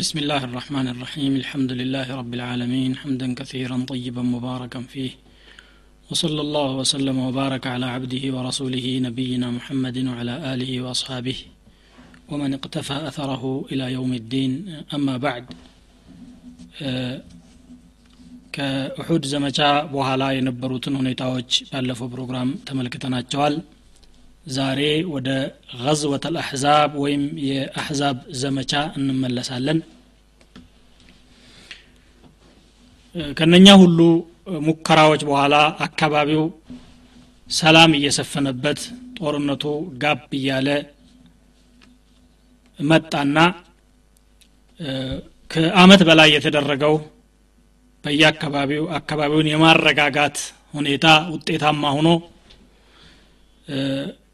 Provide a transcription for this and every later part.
بسم الله الرحمن الرحيم الحمد لله رب العالمين حمدا كثيرا طيبا مباركا فيه وصلى الله وسلم وبارك على عبده ورسوله نبينا محمد وعلى آله وأصحابه ومن اقتفى أثره إلى يوم الدين أما بعد ከኡሑድ ዘመቻ በኋላ የነበሩትን ሁኔታዎች ባለፈው ፕሮግራም ተመልክተናቸዋል ዛሬ ወደ ገዝወት አልአሕዛብ ወይም የአሕዛብ ዘመቻ እንመለሳለን። ከነኛ ሁሉ ሙከራዎች በኋላ አካባቢው ሰላም እየሰፈነበት ጦርነቱ ጋብ እያለ መጣና ከአመት በላይ የተደረገው በየአካባቢው አካባቢውን የማረጋጋት ሁኔታ ውጤታማ ሆኖ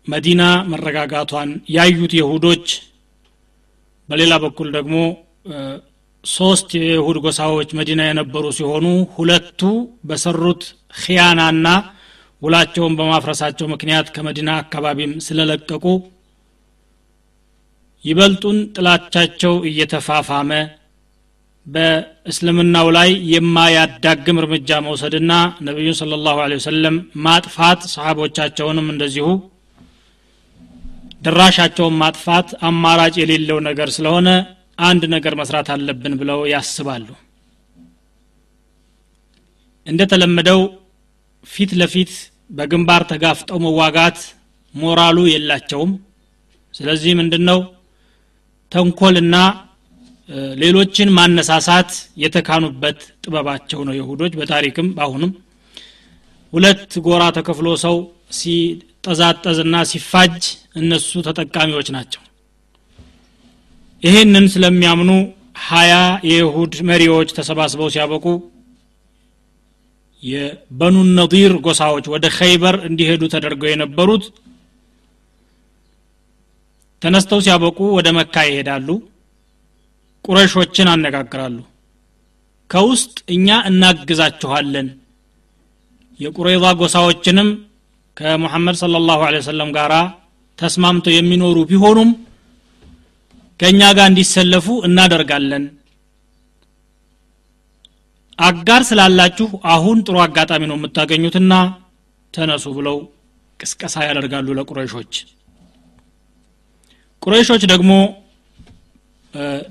መዲና መረጋጋቷን ያዩት የሁዶች በሌላ በኩል ደግሞ ሶስት የይሁድ ጎሳዎች መዲና የነበሩ ሲሆኑ ሁለቱ በሰሩት ኪያናና ውላቸውን በማፍረሳቸው ምክንያት ከመዲና አካባቢም ስለለቀቁ ይበልጡን ጥላቻቸው እየተፋፋመ በእስልምናው ላይ የማያዳግም እርምጃ መውሰድና ነቢዩን ስለ ላሁ ወሰለም ማጥፋት ሰሓቦቻቸውንም እንደዚሁ ድራሻቸውን ማጥፋት አማራጭ የሌለው ነገር ስለሆነ አንድ ነገር መስራት አለብን ብለው ያስባሉ። እንደተለመደው ፊት ለፊት በግንባር ተጋፍጠው መዋጋት ሞራሉ የላቸውም። ስለዚህ ምንድን ነው ተንኮልና ሌሎችን ማነሳሳት የተካኑበት ጥበባቸው ነው የሁዶች በታሪክም በአሁንም። ሁለት ጎራ ተከፍሎ ሰው ሲጠዛጠዝና ሲፋጅ እነሱ ተጠቃሚዎች ናቸው። ይህንን ስለሚያምኑ ሀያ የይሁድ መሪዎች ተሰባስበው ሲያበቁ የበኑ ነዲር ጎሳዎች ወደ ኸይበር እንዲሄዱ ተደርገው የነበሩት ተነስተው ሲያበቁ ወደ መካ ይሄዳሉ ቁረሾችን አነጋግራሉ። ከውስጥ እኛ እናግዛችኋለን የቁረይዛ ጎሳዎችንም ከሙሐመድ صለ ላሁ ወሰለም ጋር ተስማምተው የሚኖሩ ቢሆኑም ከእኛ ጋር እንዲሰለፉ እናደርጋለን። አጋር ስላላችሁ አሁን ጥሩ አጋጣሚ ነው የምታገኙትና ተነሱ ብለው ቅስቀሳ ያደርጋሉ ለቁረይሾች። ቁረይሾች ደግሞ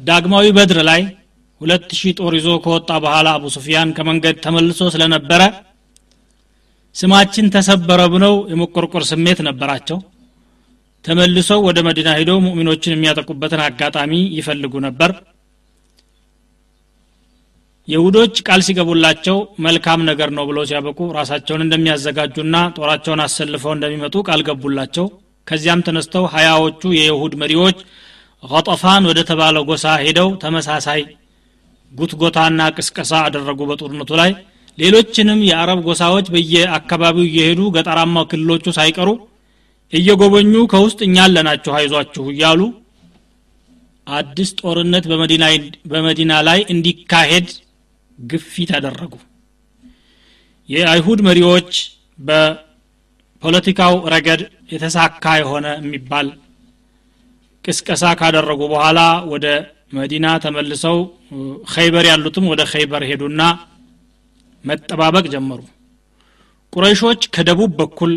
ዳግማዊ በድር ላይ ሁለት ሺህ ጦር ይዞ ከወጣ በኋላ አቡ ሱፊያን ከመንገድ ተመልሶ ስለነበረ ስማችን ተሰበረ ብለው የመቆርቆር ስሜት ነበራቸው። ተመልሰው ወደ መዲና ሂደው ሙእሚኖችን የሚያጠቁበትን አጋጣሚ ይፈልጉ ነበር። የሁዶች ቃል ሲገቡላቸው መልካም ነገር ነው ብለው ሲያበቁ ራሳቸውን እንደሚያዘጋጁና ጦራቸውን አሰልፈው እንደሚመጡ ቃል ገቡላቸው። ከዚያም ተነስተው ሀያዎቹ የይሁድ መሪዎች ቀጠፋን ወደ ተባለው ጎሳ ሄደው ተመሳሳይ ጉትጎታና ቅስቀሳ አደረጉ በጦርነቱ ላይ ሌሎችንም የአረብ ጎሳዎች በየአካባቢው እየሄዱ ገጠራማ ክልሎቹ ሳይቀሩ እየጎበኙ ከውስጥ እኛ አለናችሁ አይዟችሁ እያሉ አዲስ ጦርነት በመዲና ላይ እንዲካሄድ ግፊት አደረጉ። የአይሁድ መሪዎች በፖለቲካው ረገድ የተሳካ የሆነ የሚባል ቅስቀሳ ካደረጉ በኋላ ወደ መዲና ተመልሰው ኸይበር ያሉትም ወደ ኸይበር ሄዱና መጠባበቅ ጀመሩ። ቁረይሾች ከደቡብ በኩል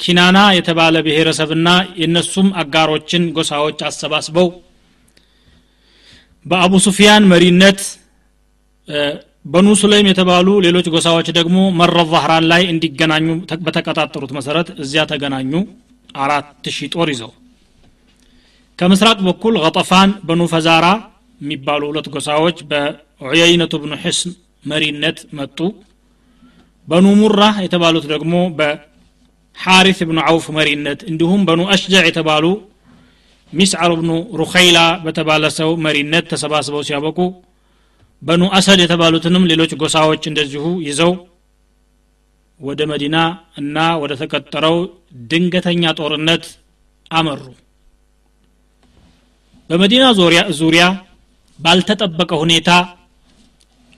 ኪናና የተባለ ብሔረሰብና የእነሱም አጋሮችን ጎሳዎች አሰባስበው በአቡ ሱፊያን መሪነት በኑ ሱለይም የተባሉ ሌሎች ጎሳዎች ደግሞ መረ ዛህራን ላይ እንዲገናኙ በተቀጣጠሩት መሰረት እዚያ ተገናኙ። አራት ሺህ ጦር ይዘው ከምስራቅ በኩል ገጠፋን በኑ ፈዛራ የሚባሉ ሁለት ጎሳዎች በዑየይነቱ ብኑ ሕስን መሪነት መጡ። በኑ ሙራ የተባሉት ደግሞ በሐሪስ ብኑ አውፍ መሪነት እንዲሁም በኑ አሽጃዕ የተባሉ ሚስዓር ብኑ ሩኸይላ በተባለ ሰው መሪነት ተሰባስበው ሲያበቁ በኑ አሰድ የተባሉትንም ሌሎች ጎሳዎች እንደዚሁ ይዘው ወደ መዲና እና ወደ ተቀጠረው ድንገተኛ ጦርነት አመሩ። በመዲና ዙሪያ ባልተጠበቀ ሁኔታ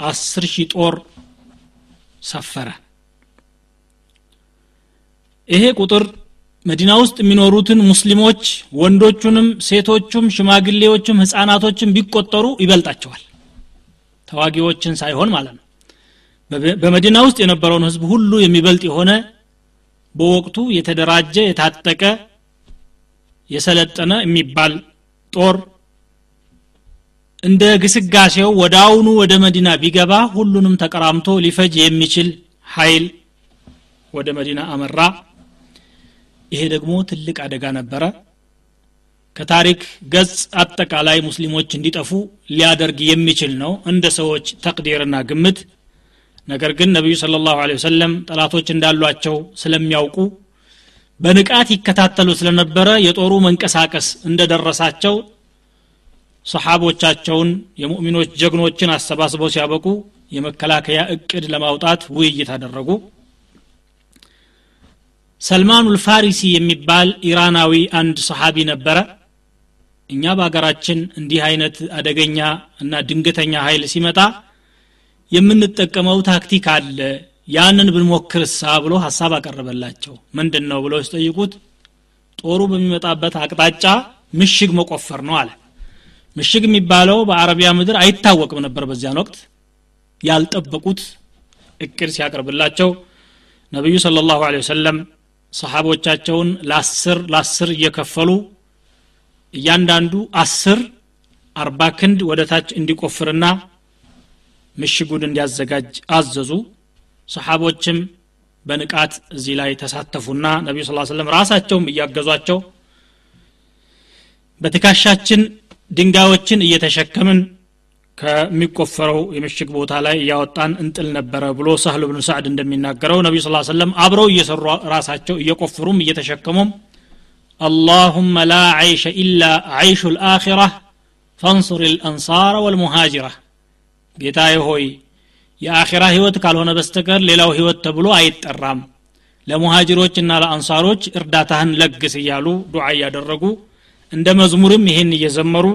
አስር ሺህ ጦር ሰፈረ። ይሄ ቁጥር መዲና ውስጥ የሚኖሩትን ሙስሊሞች ወንዶቹንም ሴቶቹም ሽማግሌዎችም ህፃናቶችም ቢቆጠሩ ይበልጣቸዋል። ተዋጊዎችን ሳይሆን ማለት ነው። በመዲና ውስጥ የነበረውን ህዝብ ሁሉ የሚበልጥ የሆነ በወቅቱ የተደራጀ የታጠቀ የሰለጠነ የሚባል ጦር እንደ ግስጋሴው ወደ አሁኑ ወደ መዲና ቢገባ ሁሉንም ተቀራምቶ ሊፈጅ የሚችል ኃይል ወደ መዲና አመራ። ይሄ ደግሞ ትልቅ አደጋ ነበረ። ከታሪክ ገጽ አጠቃላይ ሙስሊሞች እንዲጠፉ ሊያደርግ የሚችል ነው እንደ ሰዎች ተቅዲርና ግምት። ነገር ግን ነቢዩ ስለ ላሁ ወሰለም ጠላቶች እንዳሏቸው ስለሚያውቁ በንቃት ይከታተሉ ስለነበረ የጦሩ መንቀሳቀስ እንደደረሳቸው ሰሓቦቻቸውን የሙእሚኖች ጀግኖችን አሰባስበው ሲያበቁ የመከላከያ እቅድ ለማውጣት ውይይት አደረጉ። ሰልማኑ ልፋሪሲ የሚባል ኢራናዊ አንድ ሰሓቢ ነበረ። እኛ በሀገራችን እንዲህ አይነት አደገኛ እና ድንገተኛ ኃይል ሲመጣ የምንጠቀመው ታክቲክ አለ። ያንን ብንሞክርሳ ብሎ ሀሳብ አቀረበላቸው። ምንድን ነው ብለው ሲጠይቁት ጦሩ በሚመጣበት አቅጣጫ ምሽግ መቆፈር ነው አለ ምሽግ የሚባለው በአረቢያ ምድር አይታወቅም ነበር በዚያን ወቅት። ያልጠበቁት እቅድ ሲያቀርብላቸው ነቢዩ ስለ ላሁ ወሰለም ሰሓቦቻቸውን ለአስር ለአስር እየከፈሉ እያንዳንዱ አስር አርባ ክንድ ወደ ታች እንዲቆፍርና ምሽጉን እንዲያዘጋጅ አዘዙ። ሰሓቦችም በንቃት እዚህ ላይ ተሳተፉና ነቢዩ ስ ሰለም ራሳቸውም እያገዟቸው በትካሻችን ድንጋዮችን እየተሸከምን ከሚቆፈረው የምሽግ ቦታ ላይ እያወጣን እንጥል ነበረ ብሎ ሳህል ብን ሳዕድ እንደሚናገረው ነቢዩ ስ ሰለም አብረው እየሰሩ ራሳቸው እየቆፍሩም እየተሸከሙም اللهم لا عيش إلا عيش الآخرة فانصر الأنصار والمهاجرة ጌታዬ ሆይ የአኺራ ህይወት ካልሆነ በስተቀር ሌላው ህይወት ተብሎ አይጠራም ለሙሃጅሮችና ለአንሳሮች እርዳታህን ለግስ እያሉ ዱዓ እያደረጉ እንደ መዝሙርም ይህን እየዘመሩ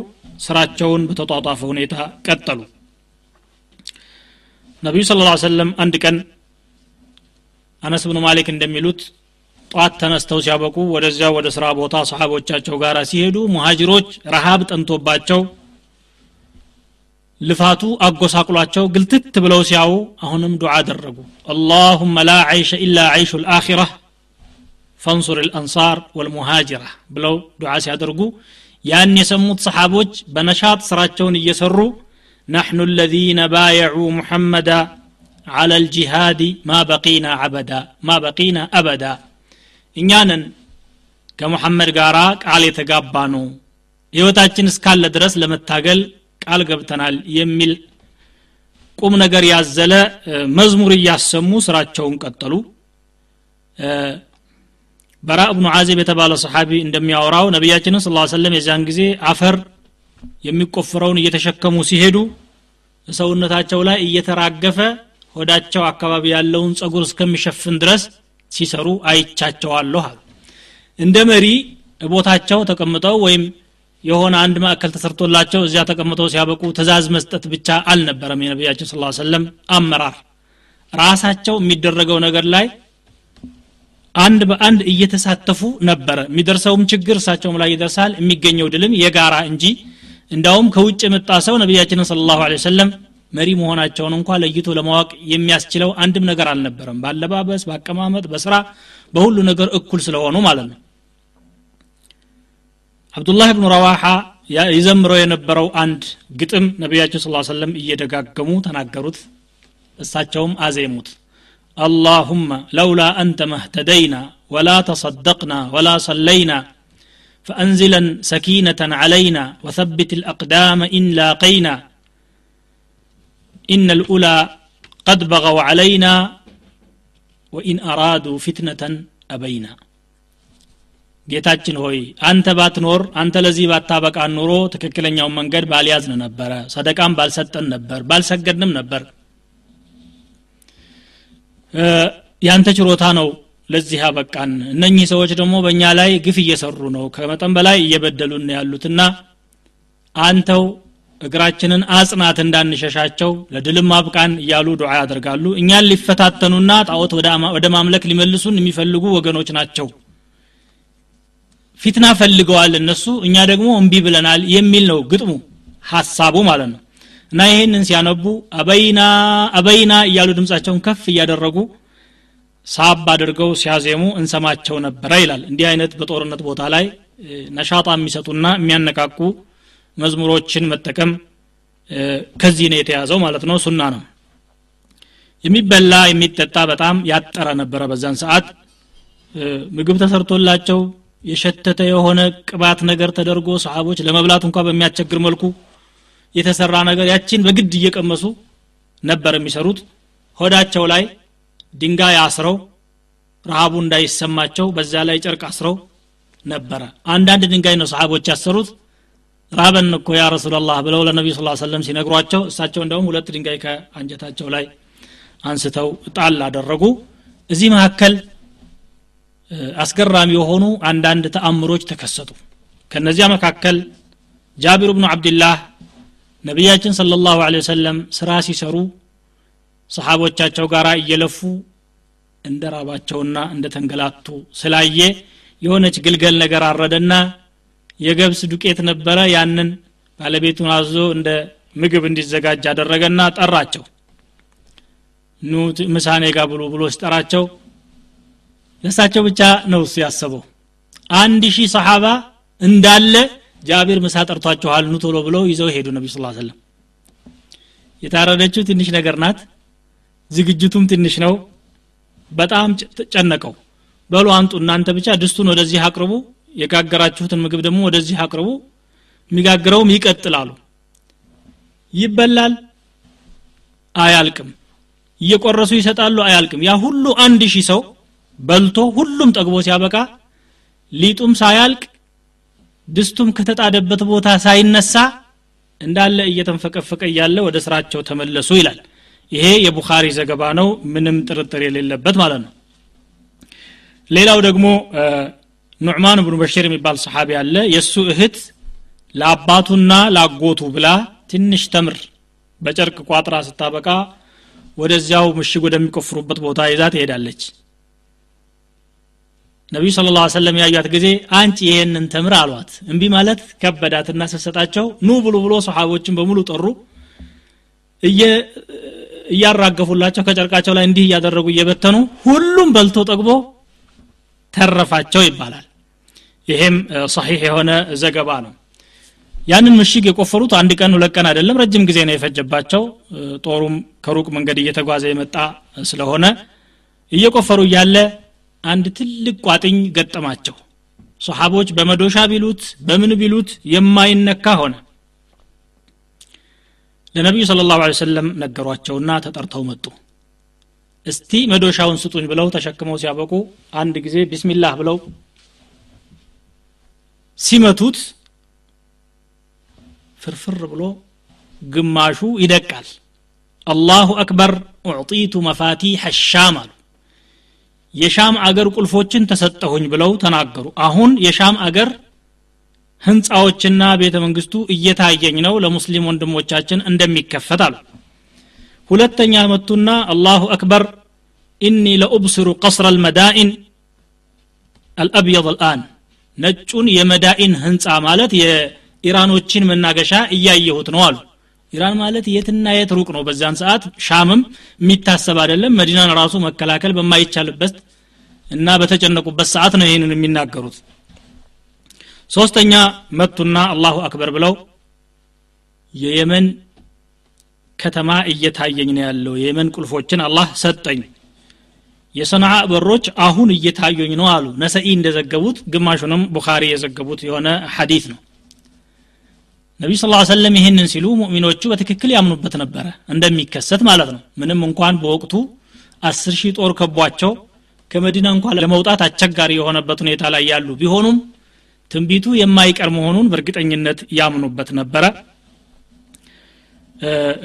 ስራቸውን በተጧጧፈ ሁኔታ ቀጠሉ። ነቢዩ ስለ ላ ሰለም አንድ ቀን አነስ ብኑ ማሊክ እንደሚሉት ጧት ተነስተው ሲያበቁ ወደዚያ ወደ ስራ ቦታ ሰሓቦቻቸው ጋር ሲሄዱ ሙሃጅሮች ረሃብ ጠንቶባቸው ልፋቱ አጎሳቅሏቸው ግልትት ብለው ሲያው አሁንም ዱዓ አደረጉ። አላሁመ ላ ዓይሸ ኢላ ዓይሹ ልአኪራ ፈንሱር ልአንሳር ወልሙሃጅራ ብለው ዱዓ ሲያደርጉ ያን የሰሙት ሰሓቦች በነሻጥ ስራቸውን እየሰሩ نحن الذين بايعوا محمدا على الجهاد ما بقينا عبدا ما بقينا أبدا እኛንን ከሙሐመድ ጋር ቃል የተጋባ ነው ህይወታችን እስካለ ድረስ ለመታገል ቃል ገብተናል የሚል ቁም ነገር ያዘለ መዝሙር እያሰሙ ስራቸውን ቀጠሉ በራ እብኑ አዚብ የተባለ ሰሓቢ እንደሚያወራው ነቢያችንን ስ ሰለም የዚያን ጊዜ አፈር የሚቆፍረውን እየተሸከሙ ሲሄዱ ሰውነታቸው ላይ እየተራገፈ ሆዳቸው አካባቢ ያለውን ጸጉር እስከሚሸፍን ድረስ ሲሰሩ አይቻቸዋለሁ አሉ። እንደ መሪ ቦታቸው ተቀምጠው ወይም የሆነ አንድ ማዕከል ተሰርቶላቸው እዚያ ተቀምጠው ሲያበቁ ትእዛዝ መስጠት ብቻ አልነበረም የነቢያችን ስ ሰለም አመራር። ራሳቸው የሚደረገው ነገር ላይ አንድ በአንድ እየተሳተፉ ነበረ። የሚደርሰውም ችግር እሳቸውም ላይ ይደርሳል። የሚገኘው ድልም የጋራ እንጂ እንዳውም ከውጭ የመጣ ሰው ነቢያችንን ስለ ላሁ ሰለም መሪ መሆናቸውን እንኳ ለይቶ ለማወቅ የሚያስችለው አንድም ነገር አልነበረም። በአለባበስ በአቀማመጥ በስራ በሁሉ ነገር እኩል ስለሆኑ ማለት ነው። አብዱላህ ብኑ ረዋሓ ይዘምረው የነበረው አንድ ግጥም ነቢያችን ስ ሰለም እየደጋገሙ ተናገሩት። እሳቸውም አዜሙት اللهم لولا أنت ما اهتدينا ولا تصدقنا ولا صلينا فأنزلا سكينة علينا وثبت الأقدام إن لاقينا إن الأولى قد بغوا علينا وإن أرادوا فتنة أبينا ጌታችን ሆይ አንተ ባትኖር አንተ ለዚህ ባታበቃን ኑሮ ትክክለኛውን መንገድ ባልያዝን ነበረ ሰደቃም ባልሰጠን ነበር ባልሰገድንም ነበር ያንተ ችሮታ ነው ለዚህ ያበቃን። እነኚህ ሰዎች ደግሞ በእኛ ላይ ግፍ እየሰሩ ነው። ከመጠን በላይ እየበደሉን ያሉትና አንተው እግራችንን አጽናት እንዳንሸሻቸው ለድልም አብቃን እያሉ ዱዓ ያደርጋሉ። እኛን ሊፈታተኑና ጣዖት ወደ ማምለክ ሊመልሱን የሚፈልጉ ወገኖች ናቸው። ፊትና ፈልገዋል እነሱ እኛ ደግሞ እምቢ ብለናል የሚል ነው ግጥሙ ሀሳቡ ማለት ነው እና ይህንን ሲያነቡ አበይና አበይና እያሉ ድምፃቸውን ከፍ እያደረጉ ሳብ አድርገው ሲያዜሙ እንሰማቸው ነበረ ይላል። እንዲህ አይነት በጦርነት ቦታ ላይ ነሻጣ የሚሰጡና የሚያነቃቁ መዝሙሮችን መጠቀም ከዚህ ነው የተያዘው ማለት ነው። ሱና ነው። የሚበላ የሚጠጣ በጣም ያጠረ ነበረ በዛን ሰዓት። ምግብ ተሰርቶላቸው የሸተተ የሆነ ቅባት ነገር ተደርጎ ሰሃቦች ለመብላት እንኳ በሚያስቸግር መልኩ የተሰራ ነገር ያችን በግድ እየቀመሱ ነበር የሚሰሩት። ሆዳቸው ላይ ድንጋይ አስረው ረሃቡ እንዳይሰማቸው በዛ ላይ ጨርቅ አስረው ነበረ። አንዳንድ ድንጋይ ነው ሰሃቦች ያሰሩት። ራበን እኮ ያ ረሱላላህ ብለው ለነቢዩ ስ ሰለም ሲነግሯቸው እሳቸው እንደውም ሁለት ድንጋይ ከአንጀታቸው ላይ አንስተው ጣል አደረጉ። እዚህ መካከል አስገራሚ የሆኑ አንዳንድ ተአምሮች ተከሰቱ። ከነዚያ መካከል ጃቢር ብኑ አብድላህ ነቢያችን صለ ላሁ ወሰለም ስራ ሲሰሩ ሰሓቦቻቸው ጋር እየለፉ እንደ ራባቸውና እንደ ተንገላቱ ስላየ የሆነች ግልገል ነገር አረደና የገብስ ዱቄት ነበረ። ያንን ባለቤቱን አዞ እንደ ምግብ እንዲዘጋጅ አደረገና ጠራቸው። ኑ ምሳኔ ጋ ብሉ ብሎ ሲጠራቸው ለእሳቸው ብቻ ነው እሱ ያሰበው። አንድ ሺህ ሰሓባ እንዳለ ጃቢር ምሳ ጠርቷችኋል ኑ ቶሎ ብለው ይዘው ሄዱ ነቢ ስ ሰለም የታረደችው ትንሽ ነገር ናት ዝግጅቱም ትንሽ ነው። በጣም ጨነቀው በሉ አንጡ እናንተ ብቻ ድስቱን ወደዚህ አቅርቡ የጋገራችሁትን ምግብ ደግሞ ወደዚህ አቅርቡ የሚጋግረውም ይቀጥላሉ ይበላል አያልቅም። እየቆረሱ ይሰጣሉ አያልቅም። ያ ሁሉ አንድ ሺህ ሰው በልቶ ሁሉም ጠግቦ ሲያበቃ ሊጡም ሳያልቅ ድስቱም ከተጣደበት ቦታ ሳይነሳ እንዳለ እየተንፈቀፈቀ እያለ ወደ ስራቸው ተመለሱ ይላል። ይሄ የቡኻሪ ዘገባ ነው። ምንም ጥርጥር የሌለበት ማለት ነው። ሌላው ደግሞ ኑዕማን ብኑ በሽር የሚባል ሰሓቢ አለ። የእሱ እህት ለአባቱና ለአጎቱ ብላ ትንሽ ተምር በጨርቅ ቋጥራ ስታበቃ ወደዚያው ምሽግ ወደሚቆፍሩበት ቦታ ይዛ ትሄዳለች ነቢዩ ስለ ላ ሰለም ያዩት ጊዜ አንቺ ይሄንን ተምር አሏት። እምቢ ማለት ከበዳትና ስሰጣቸው ኑ ብሉ ብሎ ሰሓቦችን በሙሉ ጠሩ። እያራገፉላቸው ከጨርቃቸው ላይ እንዲህ እያደረጉ እየበተኑ ሁሉም በልቶ ጠግቦ ተረፋቸው ይባላል። ይሄም ሰሒሕ የሆነ ዘገባ ነው። ያንን ምሽግ የቆፈሩት አንድ ቀን ሁለት ቀን አይደለም ረጅም ጊዜ ነው የፈጀባቸው። ጦሩም ከሩቅ መንገድ እየተጓዘ የመጣ ስለሆነ እየቆፈሩ እያለ አንድ ትልቅ ቋጥኝ ገጠማቸው። ሰሓቦች በመዶሻ ቢሉት በምን ቢሉት የማይነካ ሆነ። ለነቢዩ ስለ ላሁ ሰለም ነገሯቸውና ተጠርተው መጡ። እስቲ መዶሻውን ስጡኝ ብለው ተሸክመው ሲያበቁ አንድ ጊዜ ቢስሚላህ ብለው ሲመቱት ፍርፍር ብሎ ግማሹ ይደቃል። አላሁ አክበር ኡዕጢቱ መፋቲሕ ሻም አሉ የሻም አገር ቁልፎችን ተሰጠሁኝ ብለው ተናገሩ። አሁን የሻም አገር ህንፃዎችና ቤተ መንግስቱ እየታየኝ ነው ለሙስሊም ወንድሞቻችን እንደሚከፈት አሉ። ሁለተኛ መቱና አላሁ አክበር ኢኒ ለኡብስሩ ቀስረ አልመዳኢን አልአብየድ አልአን። ነጩን የመዳኢን ህንፃ ማለት የኢራኖችን መናገሻ እያየሁት ነው አሉ ኢራን ማለት የትና የት ሩቅ ነው? በዛን ሰዓት ሻምም የሚታሰብ አይደለም። መዲናን ራሱ መከላከል በማይቻልበት እና በተጨነቁበት ሰዓት ነው ይህንን የሚናገሩት። ሶስተኛ መቱና አላሁ አክበር ብለው የየመን ከተማ እየታየኝ ነው ያለው። የየመን ቁልፎችን አላህ ሰጠኝ። የሰንዓ በሮች አሁን እየታዩኝ ነው አሉ። ነሰኢ እንደዘገቡት ግማሹንም ቡኻሪ የዘገቡት የሆነ ሐዲት ነው ነቢዩ ስ ሰለም ይህንን ሲሉ ሙእሚኖቹ በትክክል ያምኑበት ነበረ። እንደሚከሰት ማለት ነው። ምንም እንኳን በወቅቱ አስር ሺህ ጦር ከቧቸው ከመዲና እንኳን ለመውጣት አስቸጋሪ የሆነበት ሁኔታ ላይ ያሉ ቢሆኑም ትንቢቱ የማይቀር መሆኑን በእርግጠኝነት ያምኑበት ነበረ።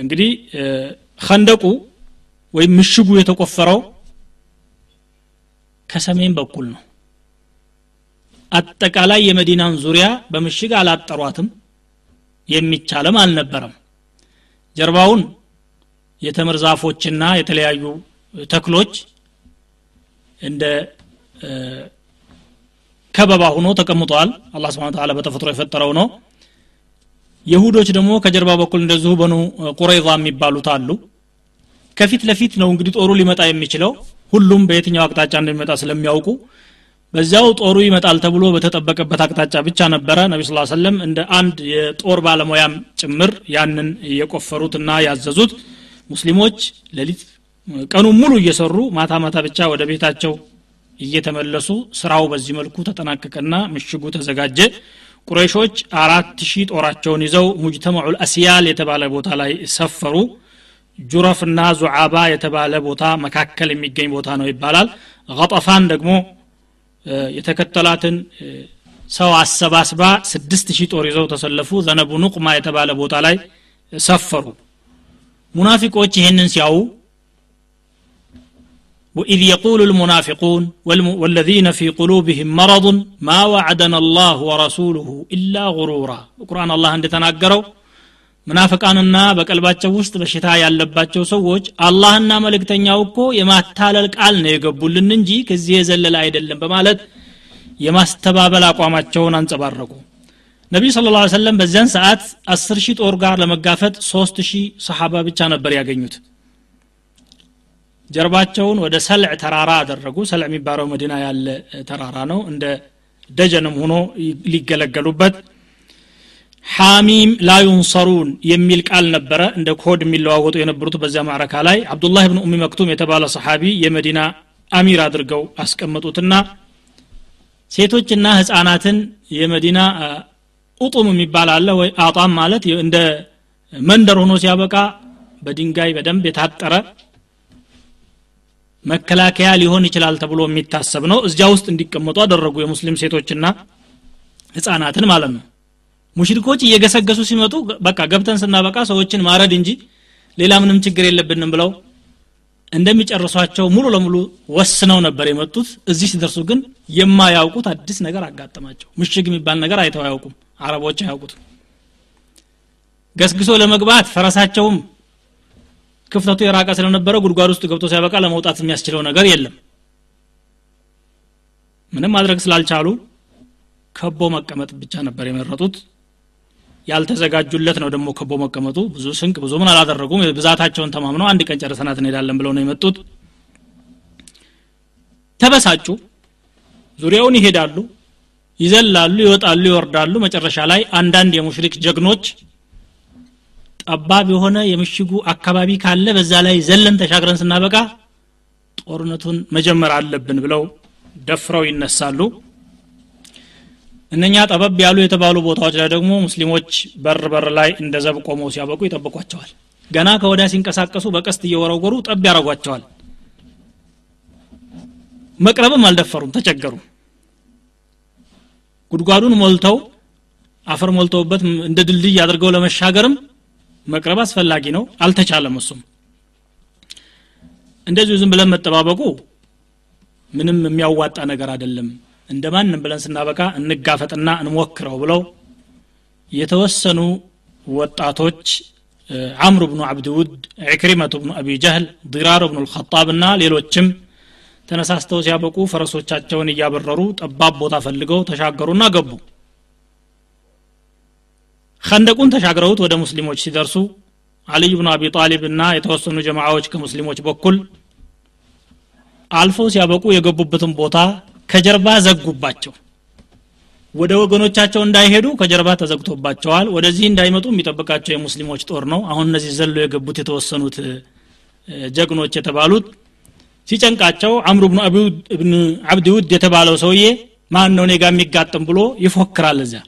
እንግዲህ ከንደቁ ወይም ምሽጉ የተቆፈረው ከሰሜን በኩል ነው። አጠቃላይ የመዲናን ዙሪያ በምሽግ አላጠሯትም የሚቻልም አልነበረም። ጀርባውን የተምር ዛፎችና የተለያዩ ተክሎች እንደ ከበባ ሆኖ ተቀምጠዋል። አላህ ስብን ተላ በተፈጥሮ የፈጠረው ነው። የሁዶች ደግሞ ከጀርባ በኩል እንደዚሁ በኑ ቁረይዛ የሚባሉት አሉ። ከፊት ለፊት ነው እንግዲህ ጦሩ ሊመጣ የሚችለው። ሁሉም በየትኛው አቅጣጫ እንደሚመጣ ስለሚያውቁ በዚያው ጦሩ ይመጣል ተብሎ በተጠበቀበት አቅጣጫ ብቻ ነበረ ነቢ ስ ሰለም እንደ አንድ የጦር ባለሙያም ጭምር ያንን የቆፈሩትና ያዘዙት። ሙስሊሞች ሌሊት ቀኑ ሙሉ እየሰሩ ማታ ማታ ብቻ ወደ ቤታቸው እየተመለሱ ስራው በዚህ መልኩ ተጠናቀቀና ምሽጉ ተዘጋጀ። ቁረይሾች አራት ሺህ ጦራቸውን ይዘው ሙጅተማዑል አስያል የተባለ ቦታ ላይ ሰፈሩ። ጁረፍና ዙዓባ የተባለ ቦታ መካከል የሚገኝ ቦታ ነው ይባላል። ጠፋን ደግሞ የተከተላትን ሰው አሰባስባ ስድስት ሺህ ጦር ይዘው ተሰለፉ ዘነቡ ኑቅማ የተባለ ቦታ ላይ ሰፈሩ ሙናፊቆች ይህንን ሲያው وإذ يقول المنافقون والذين في قلوبهم مرض ما وعدنا الله ورسوله إلا غرورا القرآن الله عند تناقروا ምናፍቃንና በቀልባቸው ውስጥ በሽታ ያለባቸው ሰዎች አላህና መልእክተኛው እኮ የማታለል ቃል ነው የገቡልን እንጂ ከዚህ የዘለለ አይደለም በማለት የማስተባበል አቋማቸውን አንጸባረቁ። ነቢዩ ስለ ላ ሰለም በዚያን ሰዓት አስር ሺህ ጦር ጋር ለመጋፈጥ ሶስት ሺህ ሰሓባ ብቻ ነበር ያገኙት። ጀርባቸውን ወደ ሰልዕ ተራራ አደረጉ። ሰልዕ የሚባለው መዲና ያለ ተራራ ነው። እንደ ደጀንም ሆኖ ሊገለገሉበት ሐሚም ላ ዩንሰሩን የሚል ቃል ነበረ። እንደ ኮድ የሚለዋወጡ የነበሩት በዚያ ማዕረካ ላይ አብዱላህ ብን ኡሚ መክቱም የተባለ ሰሓቢ የመዲና አሚር አድርገው አስቀመጡትና ሴቶችና ህፃናትን የመዲና ኡጡም የሚባል አለ ወይ? አጣም ማለት እንደ መንደር ሆኖ ሲያበቃ በድንጋይ በደንብ የታጠረ መከላከያ ሊሆን ይችላል ተብሎ የሚታሰብ ነው። እዚያ ውስጥ እንዲቀመጡ አደረጉ የሙስሊም ሴቶችና ህፃናትን ማለት ነው ሙሽሪኮች እየገሰገሱ ሲመጡ በቃ ገብተን ስናበቃ ሰዎችን ማረድ እንጂ ሌላ ምንም ችግር የለብንም ብለው እንደሚጨርሷቸው ሙሉ ለሙሉ ወስነው ነበር የመጡት። እዚህ ሲደርሱ ግን የማያውቁት አዲስ ነገር አጋጠማቸው። ምሽግ የሚባል ነገር አይተው አያውቁም። አረቦች አያውቁትም። ገስግሶ ለመግባት ፈረሳቸውም ክፍተቱ የራቀ ስለነበረ ጉድጓድ ውስጥ ገብቶ ሲያበቃ ለመውጣት የሚያስችለው ነገር የለም። ምንም ማድረግ ስላልቻሉ ከቦ መቀመጥ ብቻ ነበር የመረጡት ያልተዘጋጁለት ነው ደግሞ ከቦ መቀመጡ። ብዙ ስንቅ ብዙ ምን አላደረጉም። ብዛታቸውን ተማምነው አንድ ቀን ጨርሰናት እንሄዳለን ብለው ነው የመጡት። ተበሳጩ። ዙሪያውን ይሄዳሉ ይዘላሉ ይወጣሉ ይወርዳሉ። መጨረሻ ላይ አንዳንድ የሙሽሪክ ጀግኖች ጠባብ የሆነ የምሽጉ አካባቢ ካለ በዛ ላይ ዘለን ተሻግረን ስናበቃ ጦርነቱን መጀመር አለብን ብለው ደፍረው ይነሳሉ እነኛ ጠበብ ያሉ የተባሉ ቦታዎች ላይ ደግሞ ሙስሊሞች በር በር ላይ እንደ ዘብ ቆመው ሲያበቁ ይጠብቋቸዋል። ገና ከወዳ ሲንቀሳቀሱ በቀስት እየወረወሩ ጠብ ያደረጓቸዋል መቅረብም አልደፈሩም ተቸገሩ ጉድጓዱን ሞልተው አፈር ሞልተውበት እንደ ድልድይ አድርገው ለመሻገርም መቅረብ አስፈላጊ ነው አልተቻለም እሱም። እንደዚሁ ዝም ብለን መጠባበቁ ምንም የሚያዋጣ ነገር አይደለም እንደ ማንም ብለን ስናበቃ እንጋፈጥና እንሞክረው ብለው የተወሰኑ ወጣቶች አምሩ ብኑ አብድውድ ዕክሪመቱ ብኑ አቢ ጀህል ዲራር ብኑ ልኸጣብ እና ሌሎችም ተነሳስተው ሲያበቁ ፈረሶቻቸውን እያበረሩ ጠባብ ቦታ ፈልገው ተሻገሩና ገቡ። ከንደቁን ተሻግረውት ወደ ሙስሊሞች ሲደርሱ አልይ ብኑ አቢ ጣሊብ እና የተወሰኑ ጀማዓዎች ከሙስሊሞች በኩል አልፈው ሲያበቁ የገቡበትን ቦታ ከጀርባ ዘጉባቸው። ወደ ወገኖቻቸው እንዳይሄዱ ከጀርባ ተዘግቶባቸዋል። ወደዚህ እንዳይመጡ የሚጠብቃቸው የሙስሊሞች ጦር ነው። አሁን እነዚህ ዘሎ የገቡት የተወሰኑት ጀግኖች የተባሉት ሲጨንቃቸው አምሩ ብኑ አብዲ ውድ የተባለው ሰውዬ ማን ነው እኔ ጋር የሚጋጥም ብሎ ይፎክራል እዚያ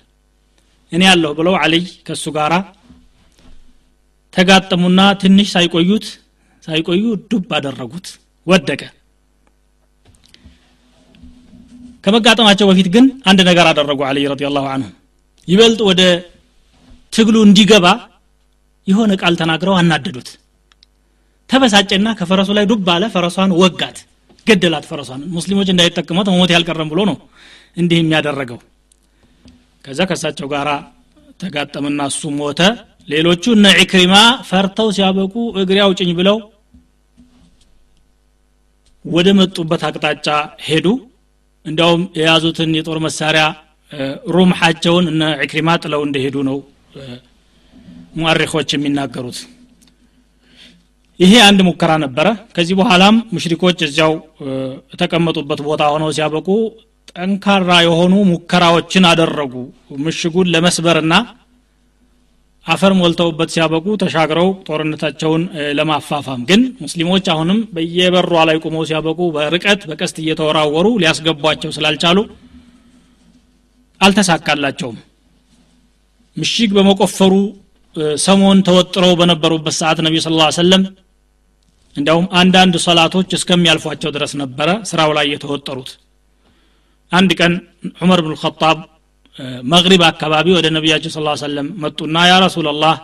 እኔ ያለሁ ብለው አልይ ከእሱ ጋር ተጋጠሙና ትንሽ ሳይቆዩት ሳይቆዩ ዱብ አደረጉት። ወደቀ ከመጋጠማቸው በፊት ግን አንድ ነገር አደረጉ አልይ ረዲ ላሁ አንሁ ይበልጥ ወደ ትግሉ እንዲገባ የሆነ ቃል ተናግረው አናደዱት። ተበሳጨና ከፈረሱ ላይ ዱብ አለ ፈረሷን ወጋት ገደላት ፈረሷን። ሙስሊሞች እንዳይጠቀሟት መሞት ያልቀረም ብሎ ነው እንዲህ የሚያደረገው ከዛ ከሳቸው ጋር ተጋጠምና እሱ ሞተ። ሌሎቹ እነ ዒክሪማ ፈርተው ሲያበቁ እግሬ አውጭኝ ብለው ወደ መጡበት አቅጣጫ ሄዱ እንዲያውም የያዙትን የጦር መሳሪያ ሩምሓቸውን እነ ዕክሪማ ጥለው እንደሄዱ ነው ሙአሪኮች የሚናገሩት። ይሄ አንድ ሙከራ ነበረ። ከዚህ በኋላም ሙሽሪኮች እዚያው የተቀመጡበት ቦታ ሆነው ሲያበቁ ጠንካራ የሆኑ ሙከራዎችን አደረጉ። ምሽጉን ለመስበርና አፈር ሞልተውበት ሲያበቁ ተሻግረው ጦርነታቸውን ለማፋፋም ግን ሙስሊሞች አሁንም በየበሯ ላይ ቁመው ሲያበቁ በርቀት በቀስት እየተወራወሩ ሊያስገቧቸው ስላልቻሉ አልተሳካላቸውም። ምሽግ በመቆፈሩ ሰሞን ተወጥረው በነበሩበት ሰዓት ነቢ ስ ሰለም እንዲያውም አንዳንድ ሰላቶች እስከሚያልፏቸው ድረስ ነበረ ስራው ላይ የተወጠሩት። አንድ ቀን ዑመር ብን መግሪብ አካባቢ ወደ ነቢያችን ስ ሰለም መጡና ያ ረሱላላህ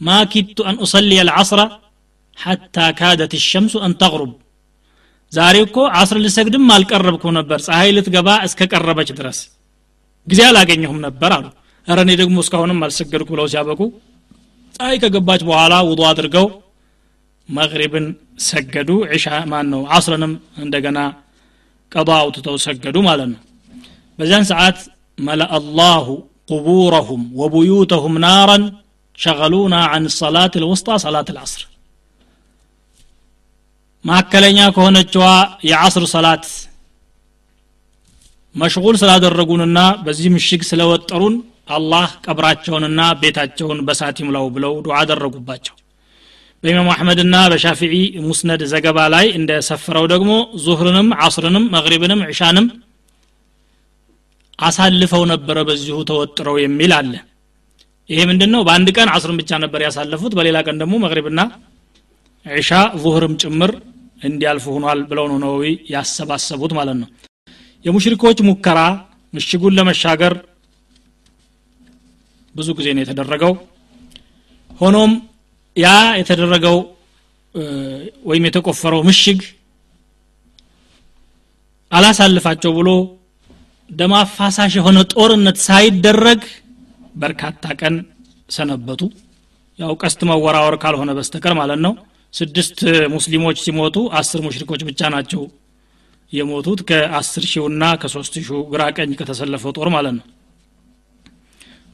ማ ኪቱ አን ኡሰልይ አልዓስረ ሐታ ካደት ሸምሱ አን ተغሩብ ዛሬ እኮ አስር ልሰግድም አልቀረብኩም ነበር ፀሐይ ልትገባ እስከ ቀረበች ድረስ። ጊዜ አላገኘሁም ነበር አሉ። እረ እኔ ደግሞ እስካሁንም አልሰገድኩ ብለው ሲያበቁ ፀሐይ ከገባች በኋላ ውጡ አድርገው መግሪብን ሰገዱ። ዒሻ ማን ነው አስርንም እንደገና ቀض አውጥተው ሰገዱ ማለት ነው። በዚያን ሰዓት መለአ አላሁ ቁቡረሁም ወቡዩተሁም ናራን ሸገሉና አን ሰላት ልውስጣ ሰላት ልዓስር ማዕከለኛ ከሆነችዋ የዓስር ሰላት መሽጉል ስላደረጉንና በዚህ ምሽግ ስለወጠሩን አላህ ቀብራቸውንና ቤታቸውን በሳት ይሙላው ብለው ዱዓ አደረጉባቸው። በኢማሙ አሕመድና በሻፊዒ ሙስነድ ዘገባ ላይ እንደሰፈረው ደግሞ ዙህርንም አስርንም መግሪብንም ዕሻንም አሳልፈው ነበረ በዚሁ ተወጥረው የሚል አለ። ይሄ ምንድን ነው በአንድ ቀን አስርን ብቻ ነበር ያሳለፉት። በሌላ ቀን ደግሞ መግሪብና ዒሻ ዙህርም ጭምር እንዲያልፉ ሆኗል ብለው ነው ነወዊ ያሰባሰቡት ማለት ነው። የሙሽሪኮች ሙከራ ምሽጉን ለመሻገር ብዙ ጊዜ ነው የተደረገው። ሆኖም ያ የተደረገው ወይም የተቆፈረው ምሽግ አላሳልፋቸው ብሎ ደም አፋሳሽ የሆነ ጦርነት ሳይደረግ በርካታ ቀን ሰነበቱ። ያው ቀስት መወራወር ካልሆነ በስተቀር ማለት ነው። ስድስት ሙስሊሞች ሲሞቱ አስር ሙሽሪኮች ብቻ ናቸው የሞቱት። ከአስር ሺውና ከሶስት ሺው ግራ ቀኝ ከተሰለፈው ጦር ማለት ነው።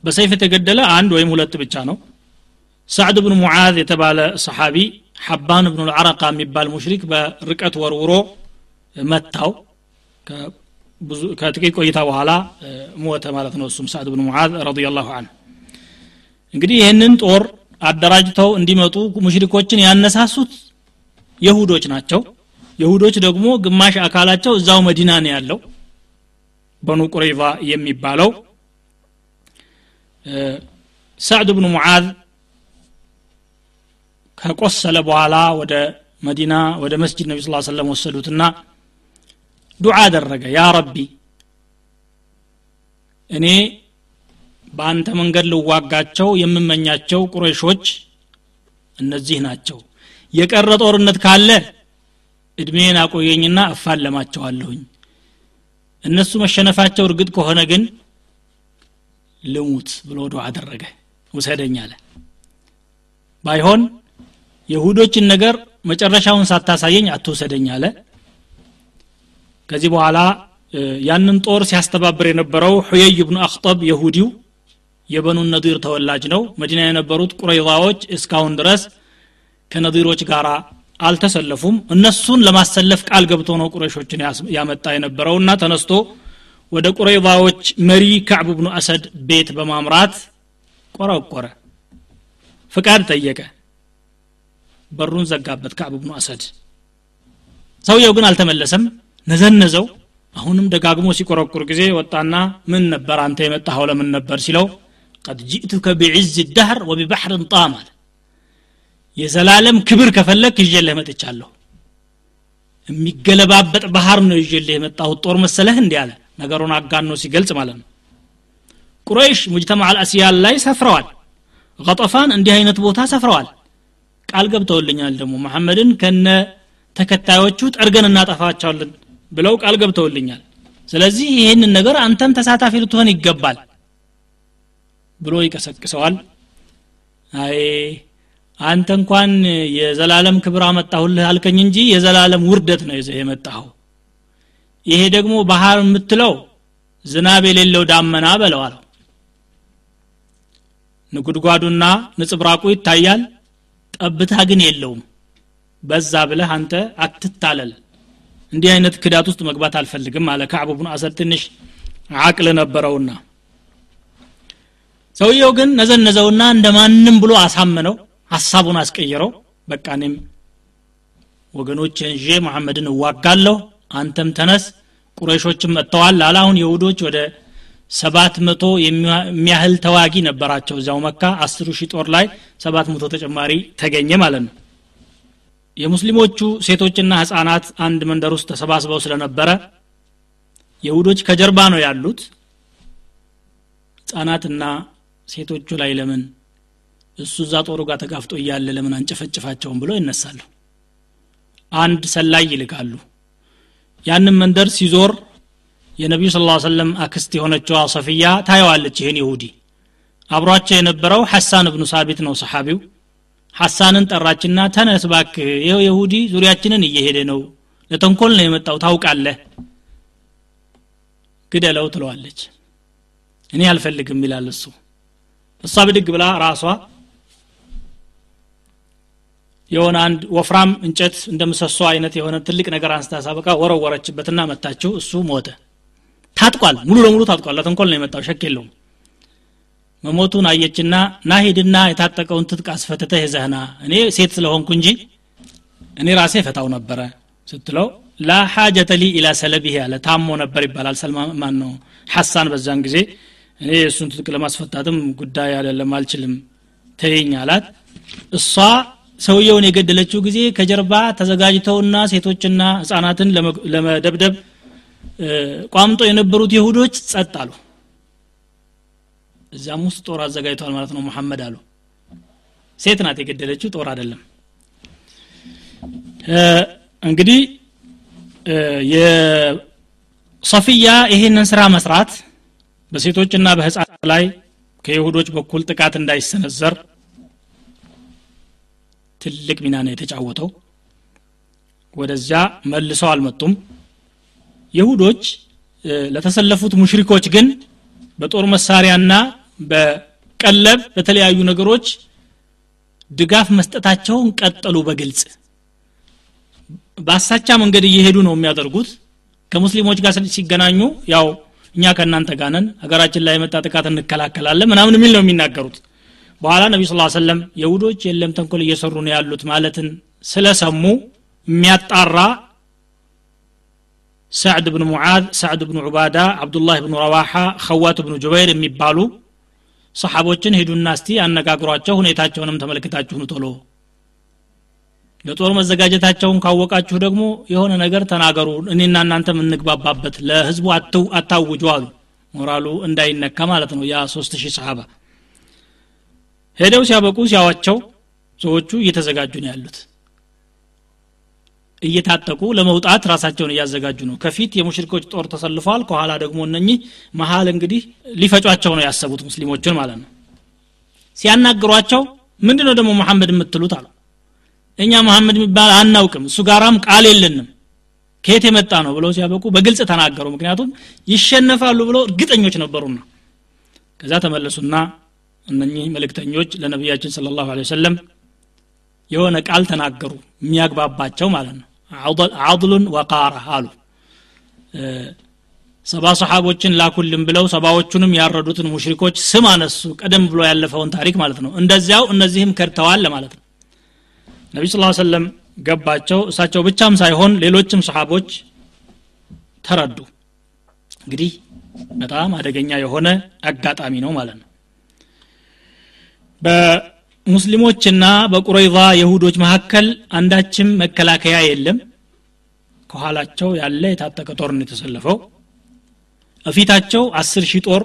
በሰይፍ የተገደለ አንድ ወይም ሁለት ብቻ ነው። ሳዕድ ብን ሙዓዝ የተባለ ሰሓቢ ሐባን ብኑ ልዓረቃ የሚባል ሙሽሪክ በርቀት ወርውሮ መታው ከጥቂት ቆይታ በኋላ ሞተ ማለት ነው እሱም ሳዕድ ብን ሙዓዝ ረዲየላሁ አንሁ። እንግዲህ ይህንን ጦር አደራጅተው እንዲመጡ ሙሽሪኮችን ያነሳሱት የሁዶች ናቸው። የሁዶች ደግሞ ግማሽ አካላቸው እዛው መዲና ነው ያለው በኑ ቁረይዛ የሚባለው። ሳዕድ ብኑ ሙዓዝ ከቆሰለ በኋላ ወደ መዲና ወደ መስጅድ ነቢ ስ ሰለም ወሰዱትና ዱዓ አደረገ። ያ ረቢ እኔ በአንተ መንገድ ልዋጋቸው የምመኛቸው ቁረይሾች እነዚህ ናቸው። የቀረ ጦርነት ካለ እድሜን አቆየኝና እፋለማቸዋለሁኝ። እነሱ መሸነፋቸው እርግጥ ከሆነ ግን ልሙት ብሎ ዱዓ አደረገ። ውሰደኝ አለ። ባይሆን የሁዶችን ነገር መጨረሻውን ሳታሳየኝ አትውሰደኝ አለ ከዚህ በኋላ ያንን ጦር ሲያስተባብር የነበረው ሑየይ ብኑ አክጠብ የሁዲው የበኑ ነዲር ተወላጅ ነው። መዲና የነበሩት ቁረይዛዎች እስካሁን ድረስ ከነዲሮች ጋር አልተሰለፉም። እነሱን ለማሰለፍ ቃል ገብቶ ነው ቁረሾችን ያመጣ የነበረውና ተነስቶ ወደ ቁረይዛዎች መሪ ከዕብ ብኑ አሰድ ቤት በማምራት ቆረቆረ ፍቃድ ጠየቀ በሩን ዘጋበት ከዕብ ብኑ አሰድ። ሰውየው ግን አልተመለሰም ነዘነዘው። አሁንም ደጋግሞ ሲቆረቁር ጊዜ ወጣና ምን ነበር አንተ የመጣኸው ለምን ነበር ሲለው ቀድ ጅእቱከ ቢዕዝ ዳህር ወቢባሕርን ጣም አለ። የዘላለም ክብር ከፈለግ ይዤልህ መጥቻለሁ። የሚገለባበጥ ባህር ነው ይዤልህ የመጣሁት። ጦር መሰለህ እንዲህ አለ። ነገሩን አጋኖ ሲገልጽ ማለት ነው። ቁረይሽ ሙጅተማ አልአስያል ላይ ሰፍረዋል። ቀጠፋን እንዲህ አይነት ቦታ ሰፍረዋል። ቃል ገብተውልኛል ደግሞ መሐመድን ከነ ተከታዮቹ ጠርገን እናጠፋቸዋለን ብለው ቃል ገብተውልኛል። ስለዚህ ይህንን ነገር አንተም ተሳታፊ ልትሆን ይገባል ብሎ ይቀሰቅሰዋል። አይ አንተ እንኳን የዘላለም ክብር አመጣሁልህ አልከኝ እንጂ የዘላለም ውርደት ነው ይዘህ የመጣኸው። ይሄ ደግሞ ባህር የምትለው ዝናብ የሌለው ዳመና በለው አለው ንጉድጓዱና ንጽብራቁ ይታያል ጠብታ ግን የለውም። በዛ ብለህ አንተ አትታለል እንዲህ አይነት ክዳት ውስጥ መግባት አልፈልግም አለ ከዕብ ብኑ አሰድ ትንሽ አቅል ነበረውና። ሰውየው ግን ነዘነዘውና እንደ ማንም ብሎ አሳመነው ሀሳቡን አስቀይረው በቃ እኔም ወገኖችን ይዤ መሐመድን እዋጋለሁ አንተም ተነስ ቁረይሾችም መጥተዋል አለ። አሁን የሁዶች ወደ ሰባት መቶ የሚያህል ተዋጊ ነበራቸው እዚያው መካ። አስሩ ሺህ ጦር ላይ ሰባት መቶ ተጨማሪ ተገኘ ማለት ነው የሙስሊሞቹ ሴቶችና ህፃናት አንድ መንደር ውስጥ ተሰባስበው ስለነበረ የሁዶች ከጀርባ ነው ያሉት። ህፃናትና ሴቶቹ ላይ ለምን እሱ እዛ ጦሩ ጋር ተጋፍጦ እያለ ለምን አንጨፈጭፋቸውም ብሎ ይነሳሉ። አንድ ሰላይ ይልካሉ። ያንም መንደር ሲዞር የነቢዩ ስ ሰለም አክስት የሆነችዋ ሰፊያ ታየዋለች። ይህን ይሁዲ አብሯቸው የነበረው ሐሳን እብኑ ሳቢት ነው ሰሓቢው ሐሳንን ጠራችና ተነስ ባክ ይኸው የሁዲ ዙሪያችንን እየሄደ ነው። ለተንኮል ነው የመጣው ታውቃለህ። ግደለው ትለዋለች። እኔ አልፈልግም ይላል እሱ። እሷ ብድግ ብላ ራሷ የሆነ አንድ ወፍራም እንጨት እንደ ምሰሶ አይነት የሆነ ትልቅ ነገር አንስታ ሳበቃ ወረወረችበትና መታችው። እሱ ሞተ። ታጥቋል ሙሉ ለሙሉ ታጥቋል። ለተንኮል ነው የመጣው ሸክ የለውም መሞቱን አየችና ናሂድና የታጠቀውን ትጥቅ አስፈትተ ይዘህና እኔ ሴት ስለሆንኩ እንጂ እኔ ራሴ ፈታው ነበረ ስትለው ላ ሓጀተ ሊ ኢላ ሰለቢህ አለ። ታሞ ነበር ይባላል። ሰልማ ነው ሐሳን በዛን ጊዜ እኔ እሱን ትጥቅ ለማስፈታትም ጉዳይ አይደለም አልችልም ተይኝ አላት። እሷ ሰውየውን የገደለችው ጊዜ ከጀርባ ተዘጋጅተውና ሴቶችና ህፃናትን ለመደብደብ ቋምጦ የነበሩት ይሁዶች ጸጥ አሉ እዚያም ውስጥ ጦር አዘጋጅተዋል ማለት ነው መሐመድ አሉ። ሴት ናት የገደለችው ጦር አይደለም። እንግዲህ የሶፊያ ይሄንን ስራ መስራት በሴቶችና በህፃናት ላይ ከይሁዶች በኩል ጥቃት እንዳይሰነዘር ትልቅ ሚና ነው የተጫወተው። ወደዚያ መልሰው አልመጡም። ይሁዶች ለተሰለፉት ሙሽሪኮች ግን በጦር መሳሪያና በቀለብ በተለያዩ ነገሮች ድጋፍ መስጠታቸውን ቀጠሉ በግልጽ። በአሳቻ መንገድ እየሄዱ ነው የሚያደርጉት። ከሙስሊሞች ጋር ሲገናኙ ያው እኛ ከእናንተ ጋር ነን ሀገራችን ላይ የመጣ ጥቃት እንከላከላለን ምናምን የሚል ነው የሚናገሩት። በኋላ ነቢ ስ ሰለም የሁዶች የለም ተንኮል እየሰሩ ነው ያሉት ማለትን ስለሰሙ የሚያጣራ ሰዕድ ብን ሙዓዝ ሰዕድ ብን ዑባዳ አብዱላህ ብን ረዋሓ ኸዋት ብን ጁበይር የሚባሉ ሰሓቦችን ሂዱና እስቲ አነጋግሯቸው ሁኔታቸውንም ተመልክታችሁን ቶሎ። ለጦር መዘጋጀታቸውን ካወቃችሁ ደግሞ የሆነ ነገር ተናገሩ እኔና እናንተ የምንግባባበት ለህዝቡ አታውጁ አሉ። ሞራሉ እንዳይነካ ማለት ነው ያ ሶስት ሺህ ሰሓባ። ሄደው ሲያበቁ ሲያዋቸው ሰዎቹ እየተዘጋጁ ነው ያሉት እየታጠቁ ለመውጣት ራሳቸውን እያዘጋጁ ነው። ከፊት የሙሽሪኮች ጦር ተሰልፈዋል። ከኋላ ደግሞ እነኚህ መሀል እንግዲህ ሊፈጯቸው ነው ያሰቡት ሙስሊሞችን ማለት ነው። ሲያናግሯቸው ምንድን ነው ደግሞ መሐመድ የምትሉት አሉ። እኛ መሐመድ የሚባል አናውቅም እሱ ጋራም ቃል የለንም። ከየት የመጣ ነው ብለው ሲያበቁ በግልጽ ተናገሩ። ምክንያቱም ይሸነፋሉ ብለው እርግጠኞች ነበሩና። ከዛ ተመለሱና እነኚህ መልእክተኞች ለነቢያችን ስለ ላሁ ወሰለም የሆነ ቃል ተናገሩ የሚያግባባቸው ማለት ነው አድሉን ወቃራ አሉ። ሰባ ሰሓቦችን ላኩልን ብለው ሰባዎቹንም ያረዱትን ሙሽሪኮች ስም አነሱ። ቀደም ብሎ ያለፈውን ታሪክ ማለት ነው። እንደዚያው እነዚህም ከድተዋል ለማለት ነው። ነቢ ስ ሰለም ገባቸው። እሳቸው ብቻም ሳይሆን ሌሎችም ሰሓቦች ተረዱ። እንግዲህ በጣም አደገኛ የሆነ አጋጣሚ ነው ማለት ነው በሙስሊሞችና በቁረይዛ የሁዶች መካከል አንዳችም መከላከያ የለም። ከኋላቸው ያለ የታጠቀ ጦር ነው የተሰለፈው። እፊታቸው አስር ሺህ ጦር